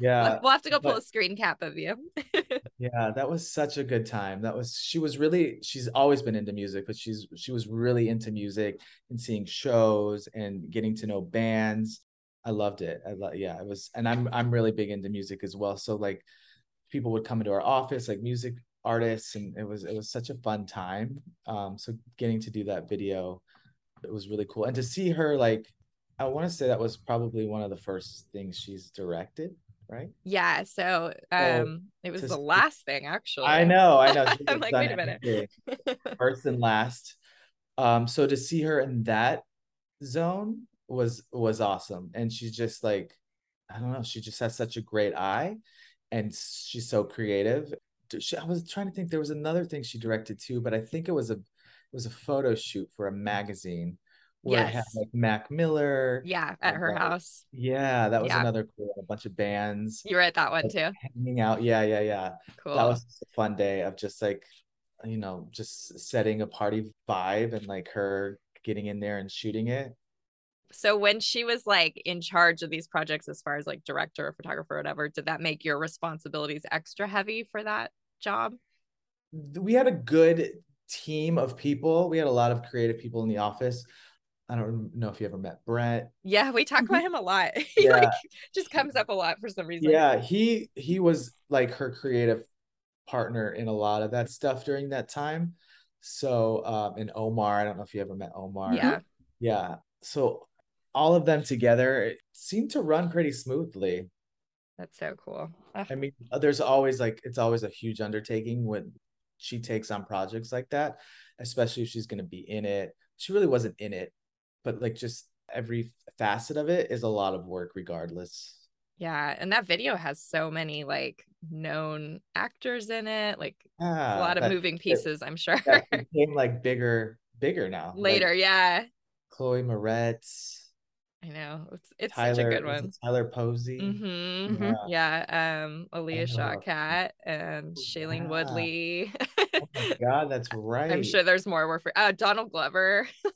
Yeah. We'll- we'll have to go pull but- a screen cap of you. Yeah, that was such a good time. That was she was really she's always been into music, but she's she was really into music and seeing shows and getting to know bands. I loved it. I love yeah, it was and I'm I'm really big into music as well. So like people would come into our office, like music artists and it was it was such a fun time um so getting to do that video it was really cool and to see her like i want to say that was probably one of the first things she's directed right Yeah. So um it was to the last thing actually. i know i know [laughs] I'm like, wait a minute. [laughs] first and last um so to see her in that zone was was awesome and she's just like i don't know she just has such a great eye and she's so creative she- i was trying to think there was another thing she directed too but i think it was a it was a photo shoot for a magazine where it had Yes. like mac miller yeah, at her Okay. house. yeah that was Yeah. another cool a bunch of bands You were at that one like, too. hanging out yeah yeah yeah Cool. that was a fun day of just like you know just setting a party vibe and like her getting in there and shooting it so when she was like in charge of these projects as far as like director or photographer or whatever, did that make your responsibilities extra heavy for that job? we had a good team of people we had a lot of creative people in the office i don't know if you ever met brett Yeah, we talk about him a lot. [laughs] he Yeah. like just comes up a lot for some reason. yeah he he was like her creative partner in a lot of that stuff during that time so um and omar i don't know if you ever met omar Yeah. yeah so all of them together seemed to run pretty smoothly That's so cool. Ugh. I mean, there's always like it's always a huge undertaking when she takes on projects like that, especially if she's going to be in it. She really wasn't in it, but like just every facet of it is a lot of work regardless. Yeah, and that video has so many like known actors in it, like a lot of that- moving pieces, I'm sure. became like bigger, bigger now. Like, Later, yeah. Chloe Moretz, I know. It's it's Tyler, such a good one. Tyler Posey. hmm Mhm. Yeah. Yeah. Um Alia know. Shawkat and Shailene Yeah. Woodley. Oh my [laughs] God, that's right. I'm sure there's more We're for uh Donald Glover. [laughs]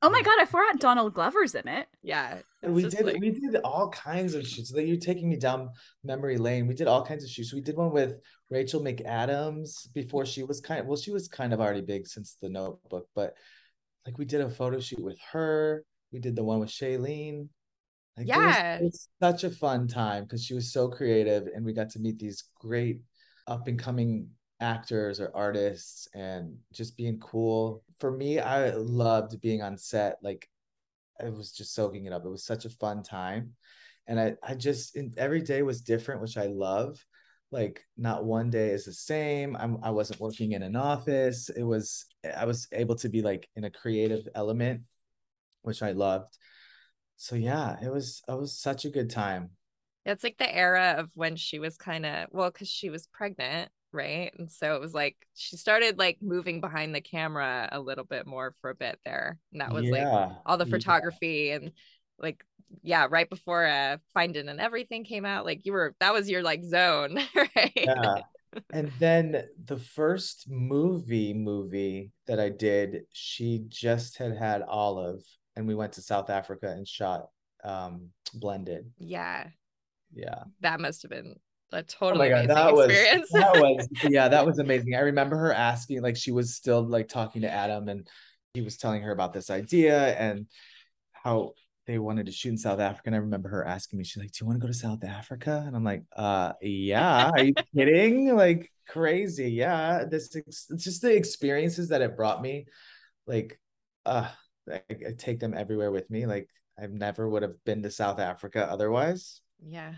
Oh my god, I forgot Donald Glover's in it. yeah. And we did like- we did all kinds of shoots. Like you're taking me down memory lane. We did all kinds of shoots. We did one with Rachel McAdams before she was kind of well, she was kind of already big since the notebook, but like we did a photo shoot with her. We did the one with Shailene. Like it was- Yeah. it was such a fun time because she was so creative and we got to meet these great up and coming actors or artists and just being cool. For me, I loved being on set. Like I was just soaking it up. It was such a fun time. And I, I just every day was different, which I love. Like not one day is the same. I'm I wasn't working in an office. It was I was able to be like in a creative element, which I loved. So yeah, it was it was such a good time. It's like the era of when she was kind of well, because she was pregnant, right? And so it was like she started like moving behind the camera a little bit more for a bit there. And that was like all the yeah. photography and like yeah, right before uh Find It in Everything came out, like you were that was your like zone, [laughs] right? yeah and then the first movie movie that i did she just had had olive and we went to south africa and shot um blended Yeah, yeah that must have been a oh totally my god amazing that was experience. that [laughs] was yeah that was amazing i remember her asking like she was still like talking to adam and he was telling her about this idea and how they wanted to shoot in South Africa. And I remember her asking me, she's like, Do you want to go to South Africa? And I'm like, uh yeah, are you [laughs] kidding? Like crazy. Yeah. This ex- it's just the experiences that it brought me. Like uh I, I take them everywhere with me. Like I never would have been to South Africa otherwise. yeah.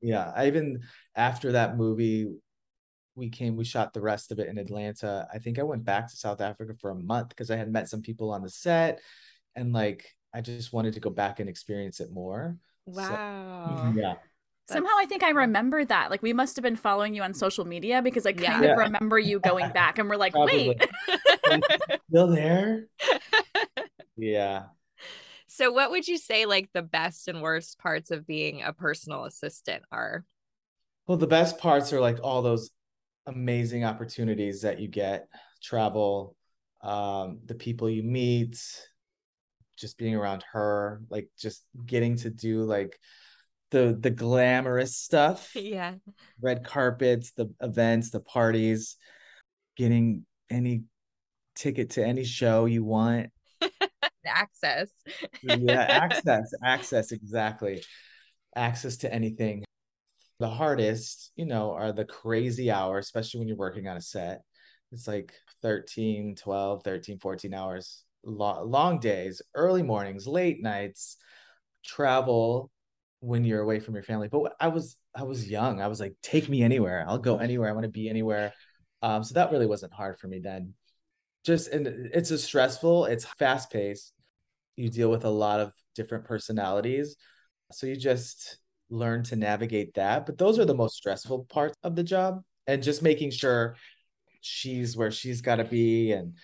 Yeah. I even after that movie, we came, we shot the rest of it in Atlanta. I think I went back to South Africa for a month because I had met some people on the set and like I just wanted to go back and experience it more. So- Wow. yeah. Somehow I think I remember that. Like we must have been following you on social media because I kind Yeah. of remember you going [laughs] back and we're like, Probably. wait. Still there? [laughs] Yeah. so what would you say like the best and worst parts of being a personal assistant are? Well, the best parts are like all those amazing opportunities that you get, travel, um, the people you meet, just being around her, like just getting to do like the the glamorous stuff, yeah. red carpets, the events, the parties, getting any ticket to any show you want. [laughs] Access. Yeah, access, [laughs] access, exactly. Access to anything. The hardest, you know, are the crazy hours, especially when you're working on a set. It's like 13, 12, 13, 14 hours, long, long days, early mornings, late nights, travel when you're away from your family. But I was I was young. I was like, take me anywhere. I'll go anywhere. I want to be anywhere. Um, so that really wasn't hard for me then. Just and it's a stressful, it's fast paced. You deal with a lot of different personalities. So you just learn to navigate that. But those are the most stressful parts of the job. And just making sure she's where she's got to be and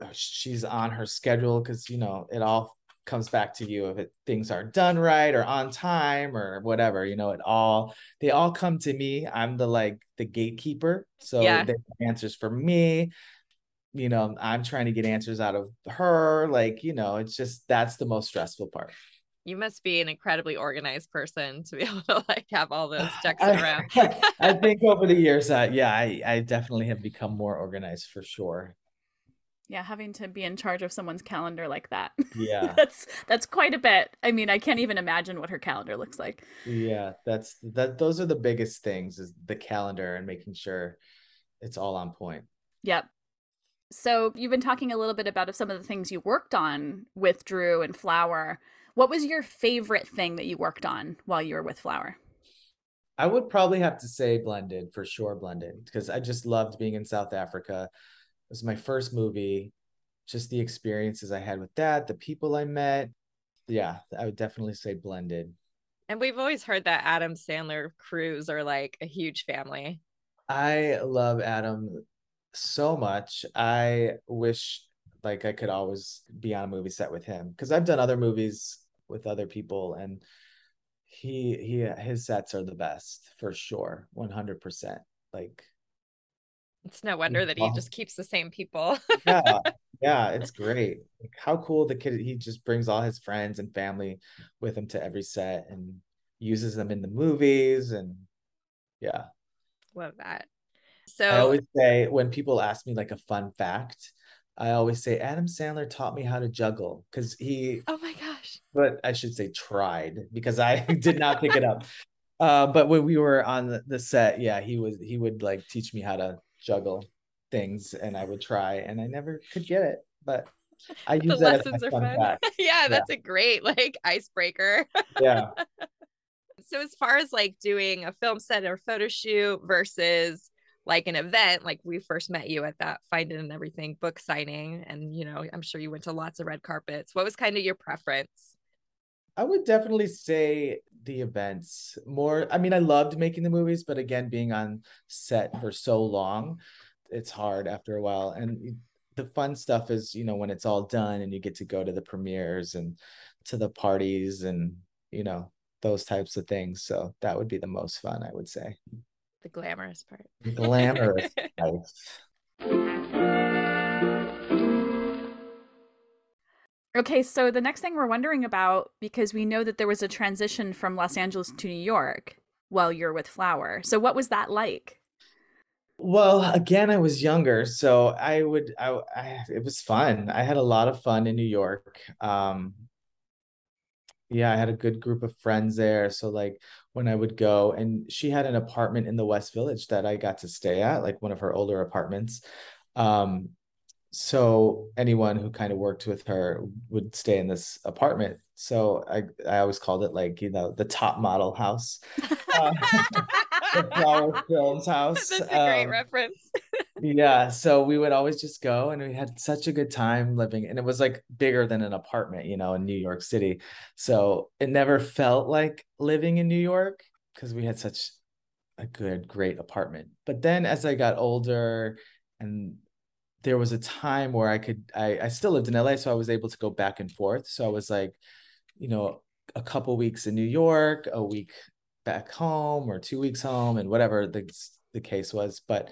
uh, she's on her schedule because you know it all comes back to you if it, things are done right or on time or whatever you know it all they all come to me i'm the like the gatekeeper so Yeah. they answers for me you know i'm trying to get answers out of her like you know it's just that's the most stressful part You must be an incredibly organized person to be [laughs] able to like have all those ducks in a. I, [laughs] I [laughs] think over the years uh, yeah I, I definitely have become more organized for sure Yeah, having to be in charge of someone's calendar like that. yeah that's that's quite a bit. I mean, I can't even imagine what her calendar looks like. Yeah, that's that those are the biggest things is the calendar and making sure it's all on point. Yep. So you've been talking a little bit about some of the things you worked on with Drew and Flower. What was your favorite thing that you worked on while you were with Flower? I would probably have to say blended for sure blended because I just loved being in South Africa. It was my first movie, just the experiences I had with that, the people I met. Yeah, I would definitely say blended. And we've always heard that Adam Sandler crews are like a huge family. I love Adam so much. I wish like I could always be on a movie set with him because I've done other movies with other people and he he his sets are the best for sure 100% like It's no wonder that he just keeps the same people. yeah [laughs] yeah it's great like how cool the kid he just brings all his friends and family with him to every set and uses them in the movies and yeah Love that. I always say when people ask me like a fun fact, I always say Adam Sandler taught me how to juggle because he, oh my gosh. but I should say tried because I [laughs] did not pick it up. Uh, but when we were on the, the set, yeah, he was he would like teach me how to juggle things, and I would try, and I never could get it. But I [laughs] The use that as lessons are fun fun. fact. [laughs] yeah, that's a great like icebreaker. Yeah. so as far as like doing a film set or photo shoot versus like an event like we first met you at that Find It in Everything book signing and you know i'm sure you went to lots of red carpets what was kind of your preference I would definitely say the events more. I mean, I loved making the movies, but again, being on set for so long, it's hard after a while. And the fun stuff is, you know, when it's all done and you get to go to the premieres and to the parties and, you know, those types of things. So that would be the most fun, I would say. The glamorous part Glamorous [laughs] life. Okay, so the next thing we're wondering about, because we know that there was a transition from Los Angeles to New York while you're with Flower. So what was that like? Well, again, I was younger, so I would I, I it was fun. I had a lot of fun in New York. Um yeah, I had a good group of friends there. So like when I would go and she had an apartment in the West Village that I got to stay at, like one of her older apartments. Um so anyone who kind of worked with her would stay in this apartment. So I I always called it like, you know, the top model house. [laughs] Uh, [laughs] the Flower Films house. that's a great Um, reference yeah, so we would always just go and we had such a good time living and it was like bigger than an apartment, you know, in New York City. So it never felt like living in New York because we had such a good, great apartment. But then as I got older and there was a time where I could I, I still lived in LA, so I was able to go back and forth. So I was like, you know, a couple weeks in New York, a week back home or two weeks home and whatever the the case was. But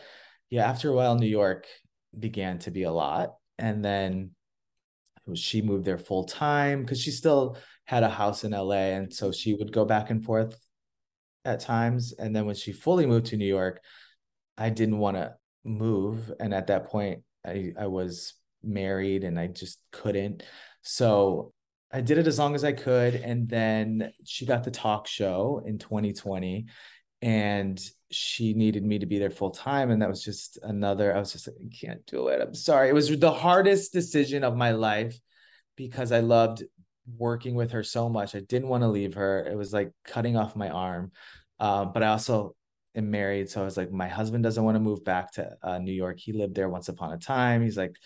yeah, after a while, New York began to be a lot. And then she moved there full time because she still had a house in LA. And so she would go back and forth at times. And then when she fully moved to New York, I didn't want to move. And at that point, I, I was married and I just couldn't. So I did it as long as I could. And then she got the talk show in 2020 and she needed me to be there full time and that was just another i was just like i can't do it. I'm sorry. It was the hardest decision of my life because i loved working with her so much. I didn't want to leave her. It was like cutting off my arm. Uh, but i also am married so i was like my husband doesn't want to move back to uh, new york. He lived there once upon a time. He's like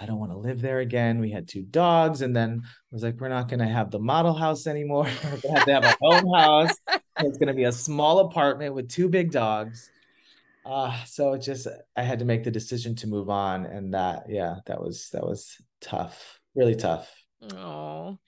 I don't want to live there again. We had two dogs, and then I was like, we're not going to have the model house anymore. [laughs] we're going to have to have our own house. It's going to be a small apartment with two big dogs. Uh, so it just I had to make the decision to move on, and that yeah, that was that was tough, really tough. Oh,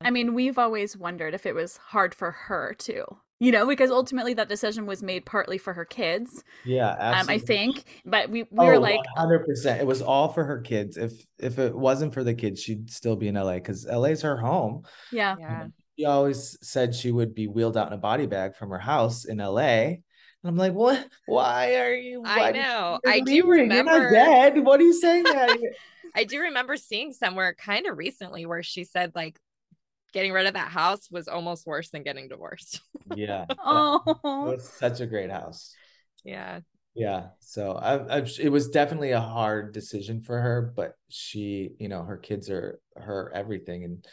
I mean, we've always wondered if it was hard for her too. You know, because ultimately that decision was made partly for her kids. Yeah, Um, I think, but we we Oh, were like, hundred percent. It was all for her kids. If if it wasn't for the kids, she'd still be in LA because LA's her home. yeah, yeah. She always said she would be wheeled out in a body bag from her house in LA. And I'm like, what? Why are you? I why- know. you're I do leaving. You're not remember. dead. What are you saying? [laughs] I do remember seeing somewhere kind of recently where she said like getting rid of that house was almost worse than getting divorced. yeah. [laughs] It oh, was such a great house. yeah. Yeah. So I, I, it was definitely a hard decision for her, but she, you know, her kids are her everything and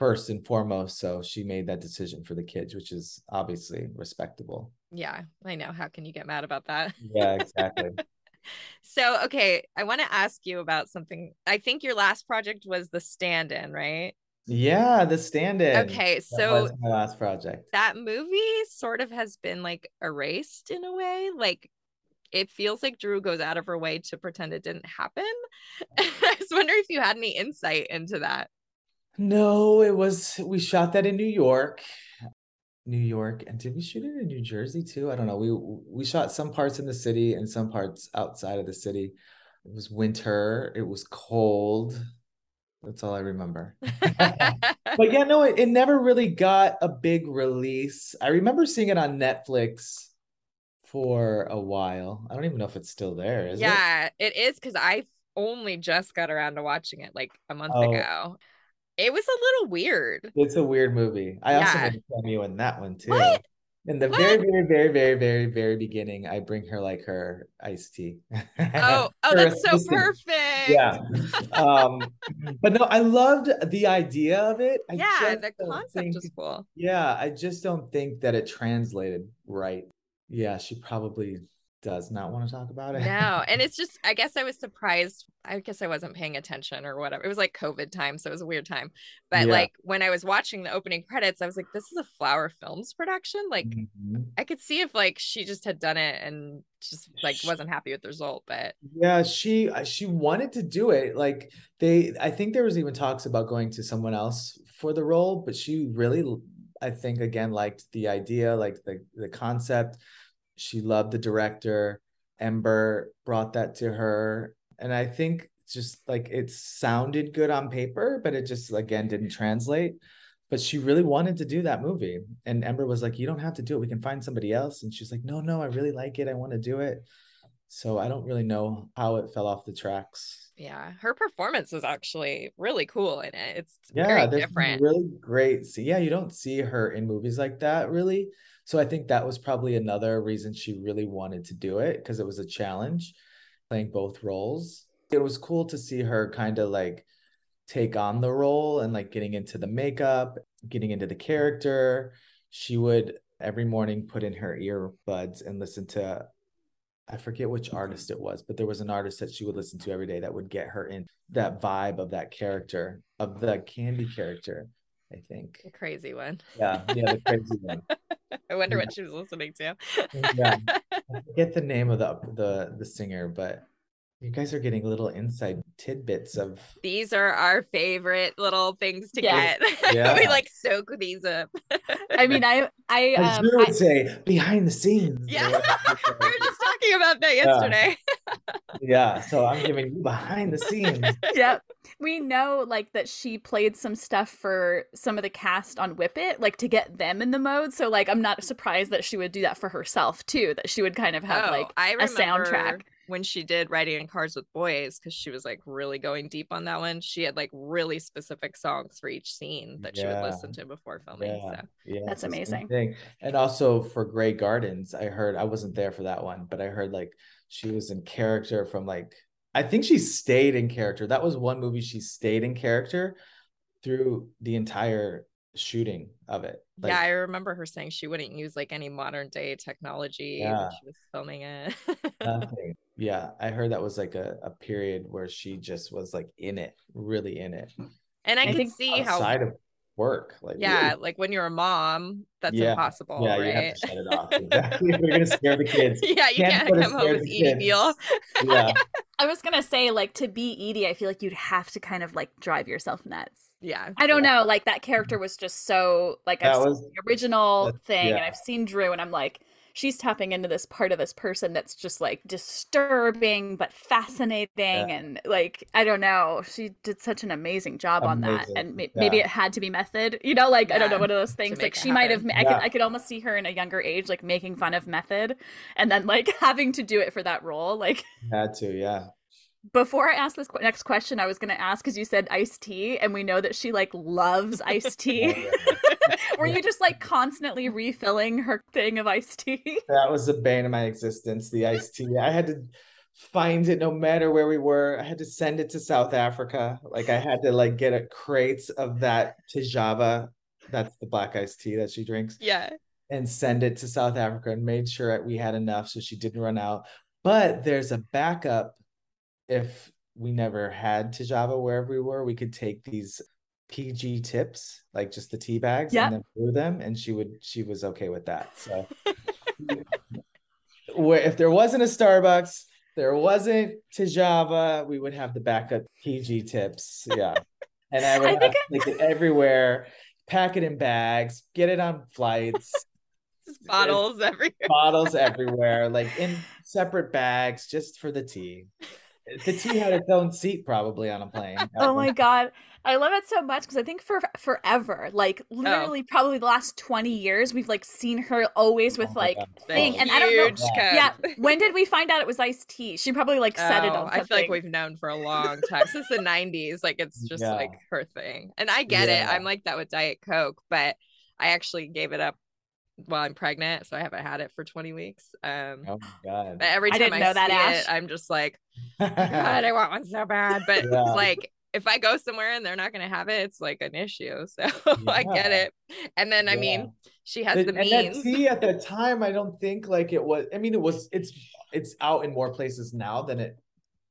first and foremost. So she made that decision for the kids, which is obviously respectable. Yeah. I know. How can you get mad about that? Yeah, exactly. [laughs] So, okay, I want to ask you about something. I think your last project was the stand in, right? yeah, the stand-in. Okay, That so was my last project. that movie sort of has been like erased in a way. Like it feels like Drew goes out of her way to pretend it didn't happen. [laughs] I was wondering if you had any insight into that. No, it was we shot that in New York. New York, and did we shoot it in New Jersey too? I don't know. We we shot some parts in the city and some parts outside of the city. It was winter, it was cold. That's all I remember. [laughs] But yeah, no, it, it never really got a big release. I remember seeing it on Netflix for a while. I don't even know if it's still there, is it? yeah, it is because I only just got around to watching it like a month Oh. ago. It was a little weird. It's a weird movie. I also Yeah. made a cameo in that one too. What? In the What? very, very, very, very, very, very beginning, I bring her like her iced tea. [laughs] Oh, oh, that's so perfect. Yeah. [laughs] Um, but no, I loved the idea of it. I yeah, the concept think- is cool. Yeah, I just don't think that it translated right. Yeah, she probably does not want to talk about it. No, and [laughs] it's just I guess I was surprised. I guess I wasn't paying attention or whatever. It was like COVID time, so it was a weird time. But Yeah. like when I was watching the opening credits, I was like, this is a Flower Films production. Like Mhm. I could see if like she just had done it and just like wasn't happy with the result, but Yeah, she uh, she wanted to do it. Like they, I think there was even talks about going to someone else for the role, but she really, I think, again liked the idea, like the the concept. She loved the director. Ember brought that to her, and I think just like it sounded good on paper, but it just again didn't translate. But she really wanted to do that movie, and Ember was like, "You don't have to do it. We can find somebody else." And she's like, "No, no, I really like it. I want to do it." So I don't really know how it fell off the tracks. yeah, her performance was actually really cool in it. It's Yeah, very different. really great. See, yeah, you don't see her in movies like that really. So I think that was probably another reason she really wanted to do it because it was a challenge playing both roles. It was cool to see her kind of like take on the role and like getting into the makeup, getting into the character. She would every morning put in her earbuds and listen to I forget which artist it was, but there was an artist that she would listen to every day that would get her in that vibe of that character, of the candy character, I think. The crazy one. Yeah, yeah, the crazy one. [laughs] [laughs] I wonder Yeah. what she was listening to. Yeah. [laughs] I forget the name of the the the singer, but you guys are getting little inside tidbits of These are our favorite little things to Yeah. get. [laughs] Yeah. we like soak these up. I mean, I, I, as um, you I- would say, behind the scenes. Yeah. we were just talking about that yesterday. yeah. So I'm giving you behind the scenes. yeah we know like that she played some stuff for some of the cast on whip it like to get them in the mode. So like i'm not surprised that she would do that for herself too that she would kind of have Oh, like I a soundtrack. when she did Riding in Cars with Boys because she was like really going deep on that one. She had like really specific songs for each scene that she would listen to before filming Yeah, so. Yeah, That's it's the same amazing. thing. And also for Grey Gardens, I heard I wasn't there for that one, but I heard like she was in character from like I think she stayed in character. That was one movie she stayed in character through the entire shooting of it. Like, yeah i remember her saying she wouldn't use like any modern day technology when she was filming it nothing. [laughs] Yeah, I heard that was like a, a period where she just was like in it, really in it. and i, I could think see how Outside of work. Like yeah really. like when you're a mom that's Yeah. impossible yeah, you have to shut it off. Exactly, [laughs] we're gonna scare the kids. [laughs] yeah you Can't can't, put a come home scare as the Edie kids. Beale. [laughs] Yeah. I was gonna say, like, to be Edie, I feel like you'd have to kind of like drive yourself nuts. yeah I don't know, like that character mm-hmm. was just so like I've That seen the original that- thing, and. I've seen Drew, and I'm like, she's tapping into this part of this person that's just like disturbing but fascinating, and like I don't know, she did such an amazing job on that, Amazing, and may- maybe it had to be method, you know, like I don't know, one of those things. Like she might have. I could, I could almost see her in a younger age, like making fun of method, and then like [laughs] having to do it for that role, like. had to, yeah. Before I ask this qu- next question, I was going to ask because you said iced tea, and we know that she like loves iced [laughs] tea. Were you just like constantly refilling her thing of iced tea? [laughs] That was the bane of my existence, the iced tea. I had to find it no matter where we were. I had to send it to South Africa. Like I had to like get a crates of that Tejava. That's the black iced tea that she drinks. yeah and send it to South Africa and made sure we had enough so she didn't run out. But there's a backup if we never had Tejava wherever we were, we could take these PG tips, like just the tea bags, Yep. and then brew them, and she would she was okay with that. So [laughs] where if there wasn't a Starbucks, there wasn't Tejava, we would have the backup PG tips. Yeah. And I would [laughs] I have to take it everywhere, pack it in bags, get it on flights, [laughs] Just bottles everywhere bottles everywhere, like in separate bags just for the tea. The tea had its own seat probably on a plane. Oh my god, I love it so much because I think for forever, like oh. literally, probably the last twenty years, we've like seen her always with Oh like God. The thing, and I don't know. Yeah. cup. Yeah, when did we find out it was iced tea? She probably like said it Oh, on I feel like we've known for a long time since the 90s. Like it's [laughs] just Yeah. like her thing. And I get it. I'm like that with Diet Coke, but I actually gave it up while I'm pregnant. So I haven't had it for 20 weeks. Um, Oh my god. but every time I, didn't know that, see Ash. it, I'm just like, [laughs] God, I want one so bad. But Yeah. like, if I go somewhere and they're not going to have it, it's like an issue. So [laughs] I get it. And then, I Yeah. mean, she has The- the and that means. tea at that time, I don't think like it was. I mean, it was. It's it's out in more places now than it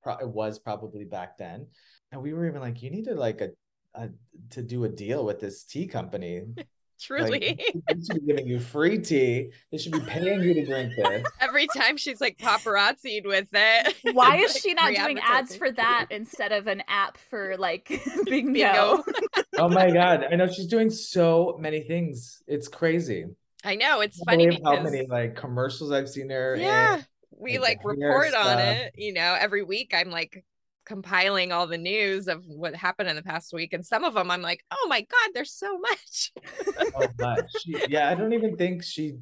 pro- it was probably back then. And we were even like, you need to like a, a to do a deal with this tea company. [laughs] [laughs] Truly. Like, [laughs] they should be giving you free tea. They should be paying you to drink this. [laughs] Every time she's like paparazzied with it. Why is Like, she not doing ads for that instead of an app for like bingo? Bingo. Oh my god! I know she's doing so many things. It's crazy. I know it's I funny because how many like commercials I've seen her yeah, in. we like, like the report on it. You know, every week I'm like compiling all the news of what happened in the past week, and some of them I'm like, oh my god, there's so much. [laughs] so much. She, yeah, I don't even think she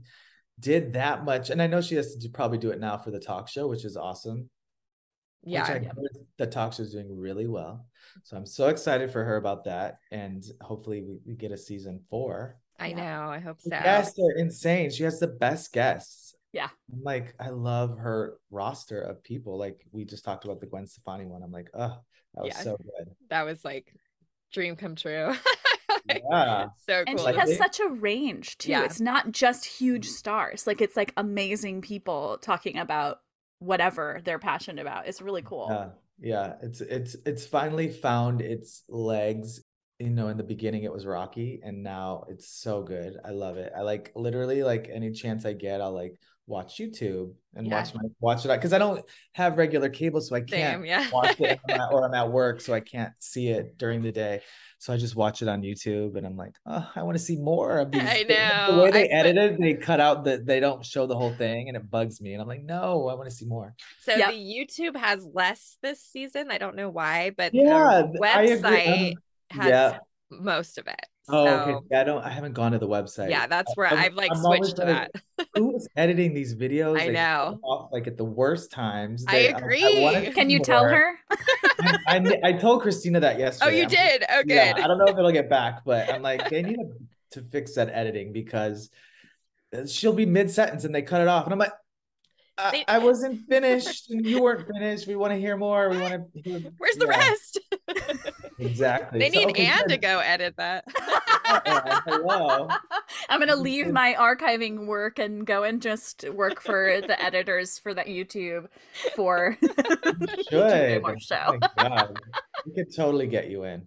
did that much. And I know she has to probably do it now for the talk show, which is awesome. Yeah, which I heard the talk show is doing really well. So I'm so excited for her about that. And hopefully we, we get a season four. I know. I hope so. The guests are insane. She has the best guests. Yeah. I'm like, I love her roster of people. Like we just talked about the Gwen Stefani one. I'm like, oh, that was Yeah. so good. That was like dream come true. Like, Yeah. [laughs] so cool. And she has such a range too. Yeah. It's not just huge mm-hmm. stars. Like it's like amazing people talking about whatever they're passionate about. It's really cool. Yeah, yeah. It's it's it's finally found its legs. You know, in the beginning it was rocky, and now it's so good. I love it. I like literally like any chance I get, I'll like watch YouTube and Yeah. watch my watch it because I don't have regular cable, so I can't yeah. watch it, I'm at- [laughs] or I'm at work, so I can't see it during the day. So I just watch it on YouTube, and I'm like, oh, I want to see more of these. [laughs] I The know. The way they I put- edit it, they cut out the they don't show the whole thing, and it bugs me. And I'm like, no, I want to see more. So Yep. the YouTube has less this season. I don't know why, but Yeah, the I agree. website Um, has yeah. Most of it. Oh, okay. Yeah, I don't. I haven't gone to the website. yeah, that's where I'm- I've like I'm switched to like, that. [laughs] Who is editing these videos? I They know. Off like at the worst times. I um, agree. wanna Can see you tell her? I, I, I told Christina that yesterday. [laughs] Oh, you I'm- did? Oh, good. Yeah, I don't know if it'll get back, but I'm like, they need to, to fix that editing because uh, she'll be mid sentence and they cut it off, and I'm like, I, They- I wasn't finished, and you weren't finished. We want to hear more. We want to. [laughs] Hear, Where's the yeah, rest? [laughs] Exactly. they So, need okay, Anne to go edit that. Anne, [laughs] hello. I'm gonna leave my archiving work and go and just work for the editors for that YouTube for Should. YouTube more show. my We could totally get you in.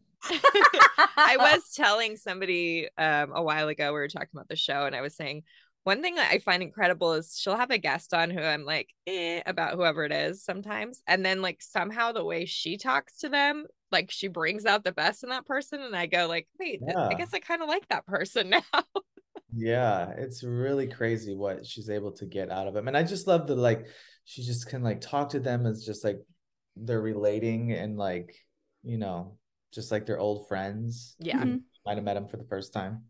I was telling somebody um, a while ago, we were talking about the show, and I was saying one thing that I find incredible is she'll have a guest on who I'm like, eh, about whoever it is sometimes. And then, like, somehow the way she talks to them, like, she brings out the best in that person. And I go, like, wait, th- I guess I kind of like that person [laughs] now. Yeah, it's really crazy what she's able to get out of them, And I just love the like she just can like talk to them as just like they're relating and like, you know, just like they're old friends. yeah. Mhm. Might have met him for the first time.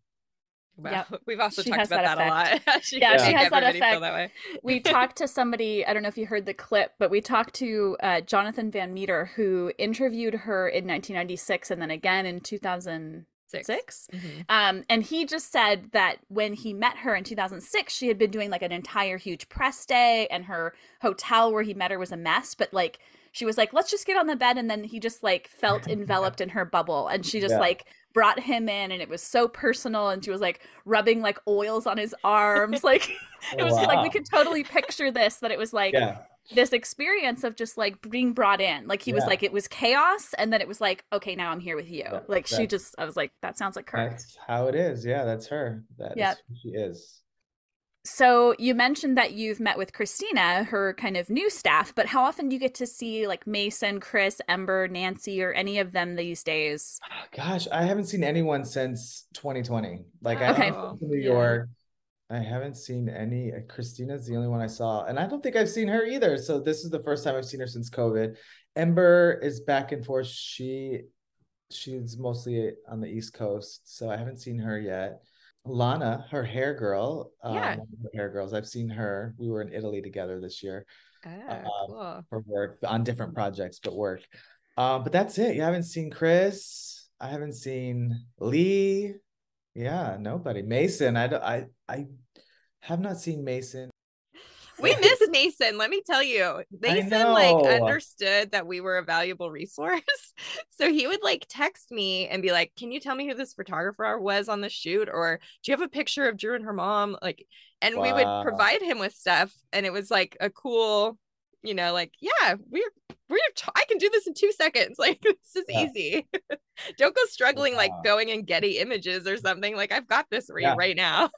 Well, Yep. [laughs] we've also She talked about that that, a lot. [laughs] she Yeah, she has that effect. that way. we [laughs] talked to somebody i don't know if you heard the clip but we talked to uh, jonathan van meter who interviewed her in 1996 and then again in 2006 Six. Mhm. um, and he just said that when he met her in 2006 she had been doing like an entire huge press day and her hotel where he met her was a mess but like she was like let's just get on the bed and then he just like felt enveloped in her bubble and she just Yeah. like brought him in and it was so personal and she was like rubbing like oils on his arms [laughs] like it was just like we could totally picture this that it was like Yeah. this experience of just like being brought in like he was like it was chaos and then it was like okay now i'm here with you Yeah, like she just i was like that sounds like her That's how it is. Yeah, that's her. That is Yep. who she is. So you mentioned that you've met with christina her kind of new staff but how often do you get to see like mason chris ember nancy or any of them these days Gosh, I haven't seen anyone since 2020. Like I Okay. haven't been to New Yeah. York. I haven't seen any. uh, Christina's the only one I saw, and I don't think I've seen her either. So this is the first time I've seen her since COVID. Ember is back and forth. She she's mostly on the East Coast, so I haven't seen her yet. Lana, her hair girl, um, Yeah. the hair girls. I've seen her. We were in Italy together this year Ah, Uh, cool. for work on different projects, but work. Um, but that's it. You haven't seen Chris. I haven't seen Lee. Yeah, nobody. Mason. I don't. I I have not seen Mason. We [laughs] miss Mason. Let me tell you, Mason like understood that we were a valuable resource. [laughs] So he would like text me and be like, "Can you tell me who this photographer was on the shoot?" Or "Do you have a picture of Drew and her mom?" Like, and we would provide him with stuff, and it was like a cool, you know, like, yeah, we're we're t- I can do this in two seconds. [laughs] Like, this is Yeah. easy. Don't go struggling like going and Getty images or something. Like, I've got this for Yeah. you right now.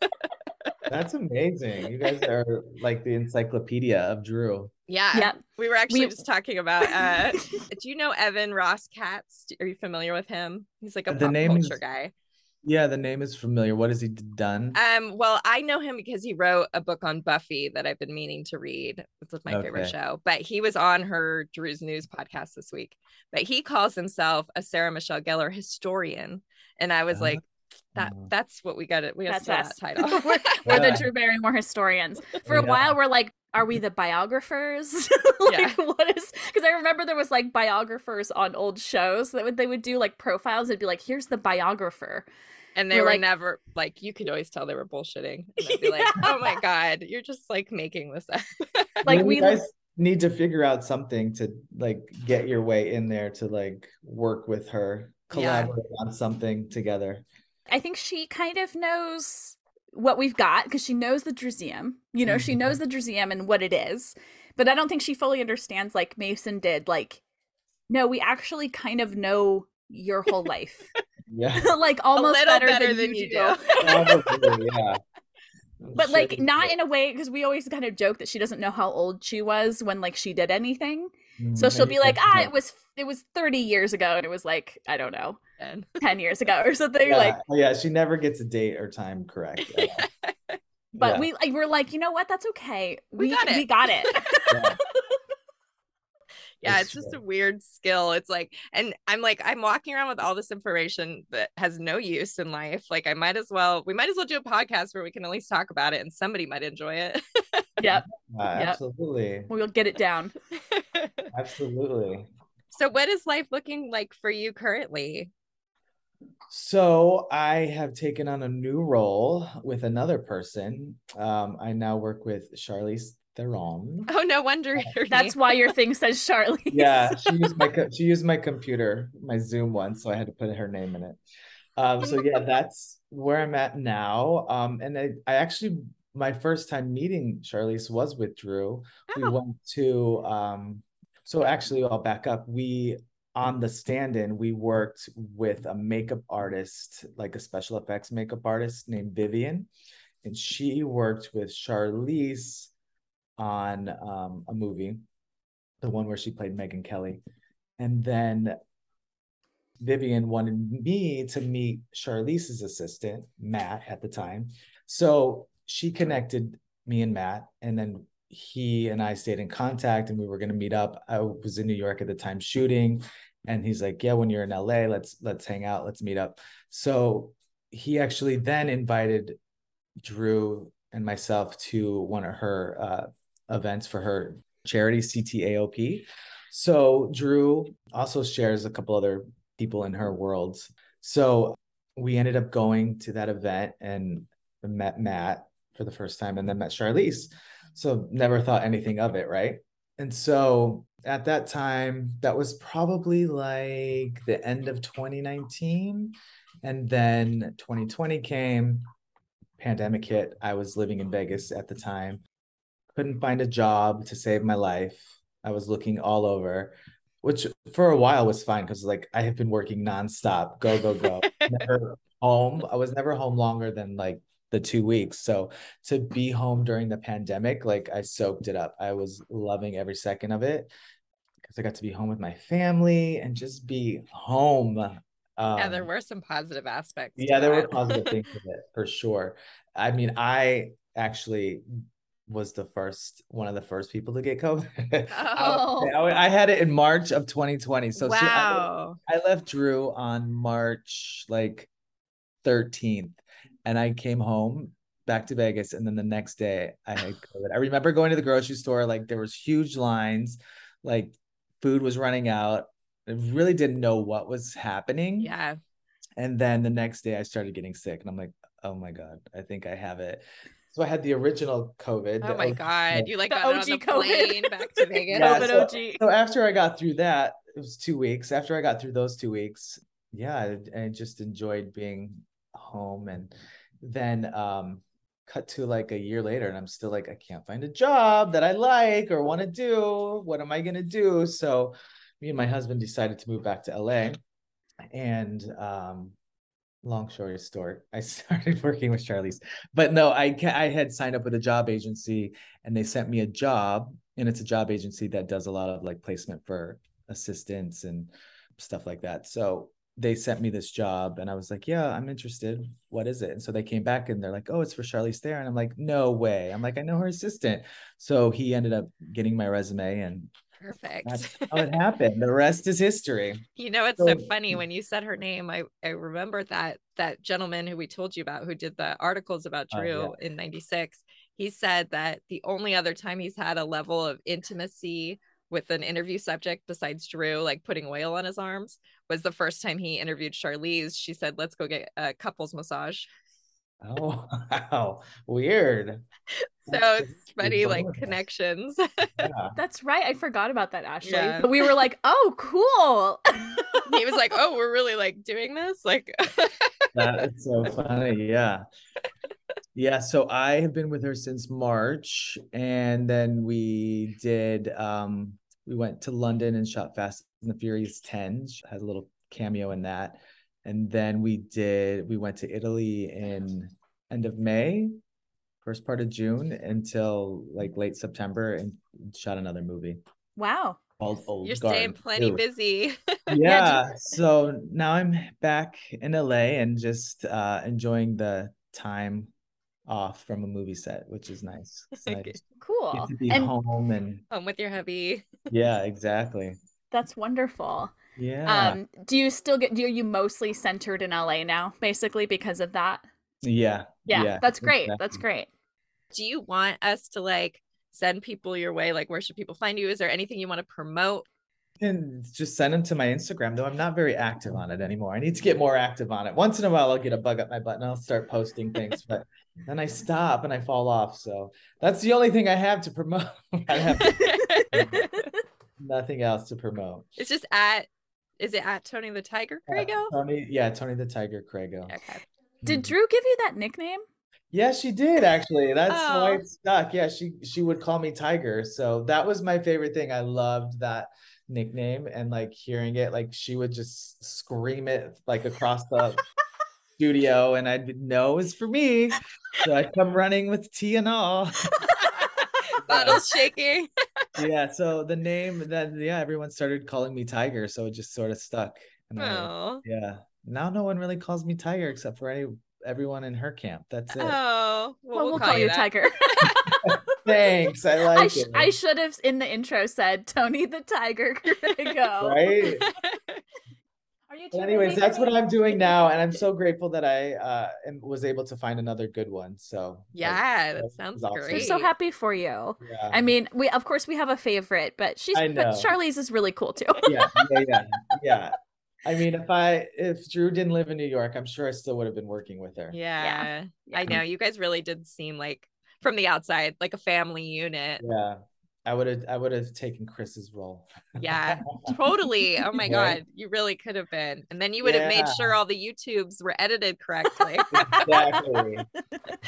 That's amazing. You guys are like the encyclopedia of Drew. Yeah. Yep. We were actually We- just talking about uh [laughs] do you know Evan Ross Katz? Are you familiar with him? He's like a The pop name culture is- guy. Yeah, the name is familiar. What has he done? Um, well, I know him because he wrote a book on Buffy that I've been meaning to read. It's like my favorite show. But he was on her Drew's News podcast this week. But he calls himself a Sarah Michelle Gellar historian. And I was like, that Oh. that's what we got it. We got that's that title. [laughs] we're, [laughs] we're the drew barrymore historians for a Yeah. while we're like are we the biographers [laughs] like what is because i remember there was like biographers on old shows that would they would do like profiles it'd be like here's the biographer and they We're were like- never like you could always tell they were bullshitting. And I'd be like, oh my God, you're just like making this up. like Maybe we you guys need to figure out something to like get your way in there to like work with her, Yeah. collaborate on something together. I think she kind of knows what we've got because she knows the Drewseum. You know, she mm-hmm. knows the Drewseum and what it is. But I don't think she fully understands like Mason did. Like, no, we actually kind of know your whole life. [laughs] Yeah. [laughs] like almost better, better than, than you you do. [laughs] Probably, yeah. But sure like not in a way because we always kind of joke that she doesn't know how old she was when like she did anything. So Mhm. she'll be like, ah, it was it was 30 years ago and it was like, I don't know, And [laughs] 10 years ago or something. yeah, Like yeah, she never gets a date or time correct. [laughs] but Yeah. we like we're like, you know what? That's okay. We got it. We got it. [laughs] Yeah. Yeah, it's, it's just a weird skill. It's like, and I'm like, I'm walking around with all this information that has no use in life. Like, I might as well, we might as well do a podcast where we can at least talk about it and somebody might enjoy it. Yep. [laughs] Uh, Yep. Absolutely. We'll get it down. [laughs] Absolutely. so, what is life looking like for you currently? So I have taken on a new role with another person. Um, I now work with Charlize Theron. Oh, no wonder. [laughs] your That's why your thing says Charlie. Yeah, she used my co- she used my computer, my Zoom one, so I had to put her name in it. Um, so yeah, that's where I'm at now. Um, and I, I actually my first time meeting Charlize was with Drew. We Oh. went to um, so actually I'll back up. We on the stand-in, we worked with a makeup artist, like a special effects makeup artist named Vivian, and she worked with Charlize on um, a movie, the one where she played Megyn Kelly, and then Vivian wanted me to meet Charlize's assistant, Matt, at the time. So she connected me and Matt, and then he and I stayed in contact and we were going to meet up. I was in New York at the time shooting and he's like, "Yeah, when you're in LA, let's let's hang out, let's meet up." So he actually then invited Drew and myself to one of her uh, events for her charity CTAOP. So Drew also shares a couple other people in her world. So we ended up going to that event and met Matt for the first time and then met Charlize. So never thought anything of it, right? And so at that time, that was probably like the end of 2019. And then 2020 came, pandemic hit. I was living in Vegas at the time. Couldn't find a job to save my life. I was looking all over, which for a while was fine because like I have been working nonstop, go, go, go. [laughs] never home. I was never home longer than like the two weeks. So to be home during the pandemic, like I soaked it up. I was loving every second of it because I got to be home with my family and just be home. Um, yeah, there were some positive aspects. yeah, there were positive [laughs] things with it for sure. I mean, I actually was the first one of the first people to get COVID. [laughs] Oh. I, I had it in March of 2020. So she- I- wow. I left Drew on March like 13th and I came home back to Vegas and then the next day I had COVID. I remember going to the grocery store like there was huge lines, like food was running out. I really didn't know what was happening. Yeah. And then the next day I started getting sick and I'm like, "Oh my god, I think I have it." So I had the original COVID. Oh my OG God. You like The got it on OG the COVID. plane back to [laughs] Vegas. Yeah, COVID so- OG. so after I got through that, it was two weeks. After I got through those two weeks, yeah, I, I just enjoyed being home. And then um, cut to like a year later, and I'm still like, I can't find a job that I like or want to do. What am I gonna do? So me and my husband decided to move back to LA. And um, long story short, I [laughs] started working with Charlize But no, I I had signed up with a job agency and they sent me a job and it's a job agency that does a lot of like placement for assistants and stuff like that. So they sent me this job and I was like, yeah, I'm interested. What is it? And so they came back and they're like, oh, it's for Charlize Theron. I'm like, no way. I'm like, I know her assistant. So he ended up getting my resume and Perfect. that's how it happened. The rest is history. You know, it's so So- funny when you said her name. I I remember that that gentleman who we told you about, who did the articles about Oh, Drew in '96. He said that the only other time he's had a level of intimacy with an interview subject besides Drew, like putting oil on his arms, was the first time he interviewed Charlize. She said, "Let's go get a couples massage." Oh, [laughs] wow. Weird. So That's it's just funny, like bonus. connections. Yeah. [laughs] That's right. I forgot about that, Ashley. Yeah. But we were like, oh, cool. [laughs] he was like, "Oh, we're really like doing this." Like, That's so funny. Yeah. Yeah. So I have been with her since March. And then we did um we went to London and shot Fast and the Furious 10. She had a little cameo in that. And then we did we went to Italy in end of May, first part of June until like late September and shot another movie wow. called Old you're Guard staying plenty 2. busy. [laughs] yeah so now i'm back in la and just uh enjoying the time off from a movie set, which is nice. It's [laughs] nice. Cool. to be And home and Home with your hubby. [laughs] yeah, exactly. that's wonderful. Yeah. Um, do you still get do you mostly centered in LA now, basically because of that? yeah. Yeah, that's great. That's great. Do you want us to like send people your way? Like, where should people find you? Is there anything you want to promote? And just send them to my Instagram, though I'm not very active on it anymore. I need to get more active on it. Once in a while, I'll get a bug up my butt and I'll start posting things, but then I stop and I fall off. So that's the only thing I have to promote. [laughs] I have [laughs] nothing else to promote. it's just at, is it at Tony the Tiger Crago? Tony, yeah, Tony the Tiger Crago. Okay. Did Mhm. Drew give you that nickname? Yeah, she did actually. That's why Oh. it stuck. Yeah, she she would call me Tiger. So that was my favorite thing. I loved that nickname and like hearing it, like she would just scream it like across the [laughs] studio, and I'd know it's for me. So I'd come running with tea and all. [laughs] [laughs] Bottles shaking. yeah. So the name then yeah, everyone started calling me Tiger, so it just sort of stuck. And I- Oh. yeah. Now no one really calls me Tiger except for any everyone in her camp. That's it. Oh. Well, we'll, call, you that. Tiger. Thanks. I like I, sh- it. I should have in the intro said Tony the Tiger [laughs] Crago. right? [laughs] Are you But anyways, that's what? I'm doing now, and I'm so grateful that I uh am, was able to find another good one. So like, yeah, that that sounds was awesome. We're so happy for you. yeah, I mean, we of course we have a favorite, but she's but know. Charlize is really cool too. yeah, yeah, yeah, [laughs] yeah. I mean, if I if Drew didn't live in New York, I'm sure I still would have been working with her. Yeah. yeah. I know. You guys really did seem like from the outside, like a family unit. Yeah. I would have I would have taken Chris's role. Yeah, [laughs] totally. Oh my Right? God. You really could have been. And then you would have made sure all the YouTubes were edited correctly. [laughs] Exactly. [laughs]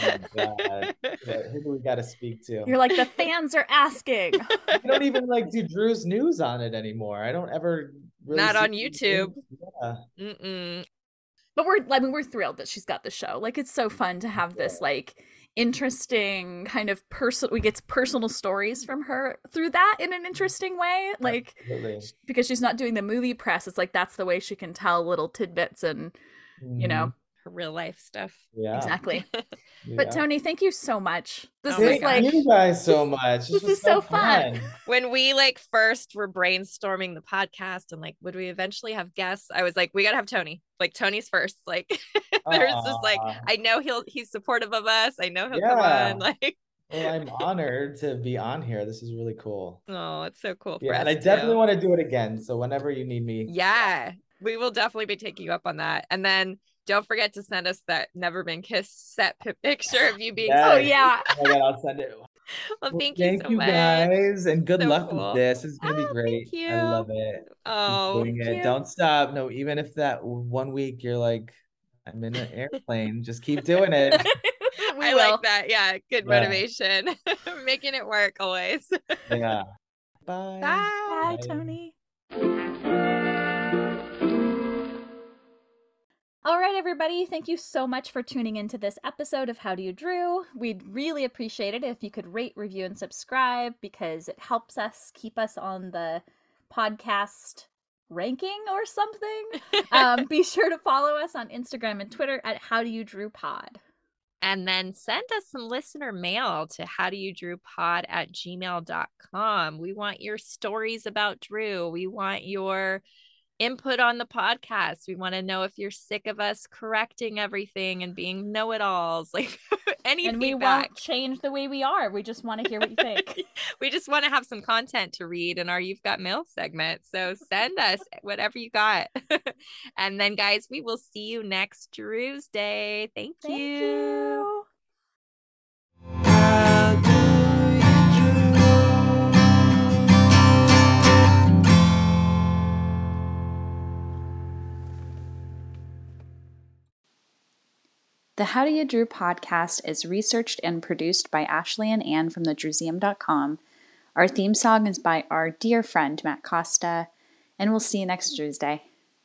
Oh, God. Yeah, Who do we got to speak to? You're like the fans are asking. I don't even like do Drew's news on it anymore. I don't ever really Not on YouTube. Yeah. Mm-mm. but we're I mean we're thrilled that she's got the show. Like it's so fun to have this like interesting kind of personal we get personal stories from her through that in an interesting way. Like Absolutely. because she's not doing the movie press, it's like that's the way she can tell little tidbits and you know Her real life stuff. Yeah. exactly. [laughs] yeah. But Tony, thank you so much. This Oh is like you guys so much. this was is so fun. [laughs] when we like first were brainstorming the podcast and like would we eventually have guests i was like we gotta have tony like tony's first [laughs] like there's just like i know he'll he's supportive of us i know he'll come Yeah. on like Well, I'm honored to be on here. This is really cool. oh it's so cool for Yeah, and I definitely too. want to do it again. So whenever you need me, yeah we will definitely be taking you up on that and then don't forget to send us that never been kissed set picture of you being Yes. Oh yeah. oh my God, I'll send it. [laughs] well Well, thank you much guys, and good So luck cool. with this. It's gonna Oh, be thank great. I love it. Keep oh doing it. Don't stop. No, even if that one week you're like, I'm in an airplane, just keep doing it. [laughs] [laughs] we i will. like that yeah good Yeah. motivation making it work always Yeah. Bye. Bye, Bye. Tony. All right, everybody. Thank you so much for tuning into this episode of How Do You Drew. We'd really appreciate it if you could rate, review, and subscribe because it helps us keep us on the podcast ranking or something. [laughs] um, be sure to follow us on Instagram and Twitter at How Do You Drew Pod. and then send us some listener mail to how do you drew pod at gmail.com we want your stories about drew we want your input on the podcast we want to know if you're sick of us correcting everything and being know-it-alls [laughs] like any And we feedback won't change the way we are. We just want to hear what you think. [laughs] we just want to have some content to read in our you've got mail segment so [laughs] send us whatever you got and then guys we will see you next drew's day thank, Thank you. you. The How Do You Drew podcast is researched and produced by Ashley and Anne from thedrewseum.com. Our theme song is by our dear friend Matt Costa, and we'll see you next Tuesday.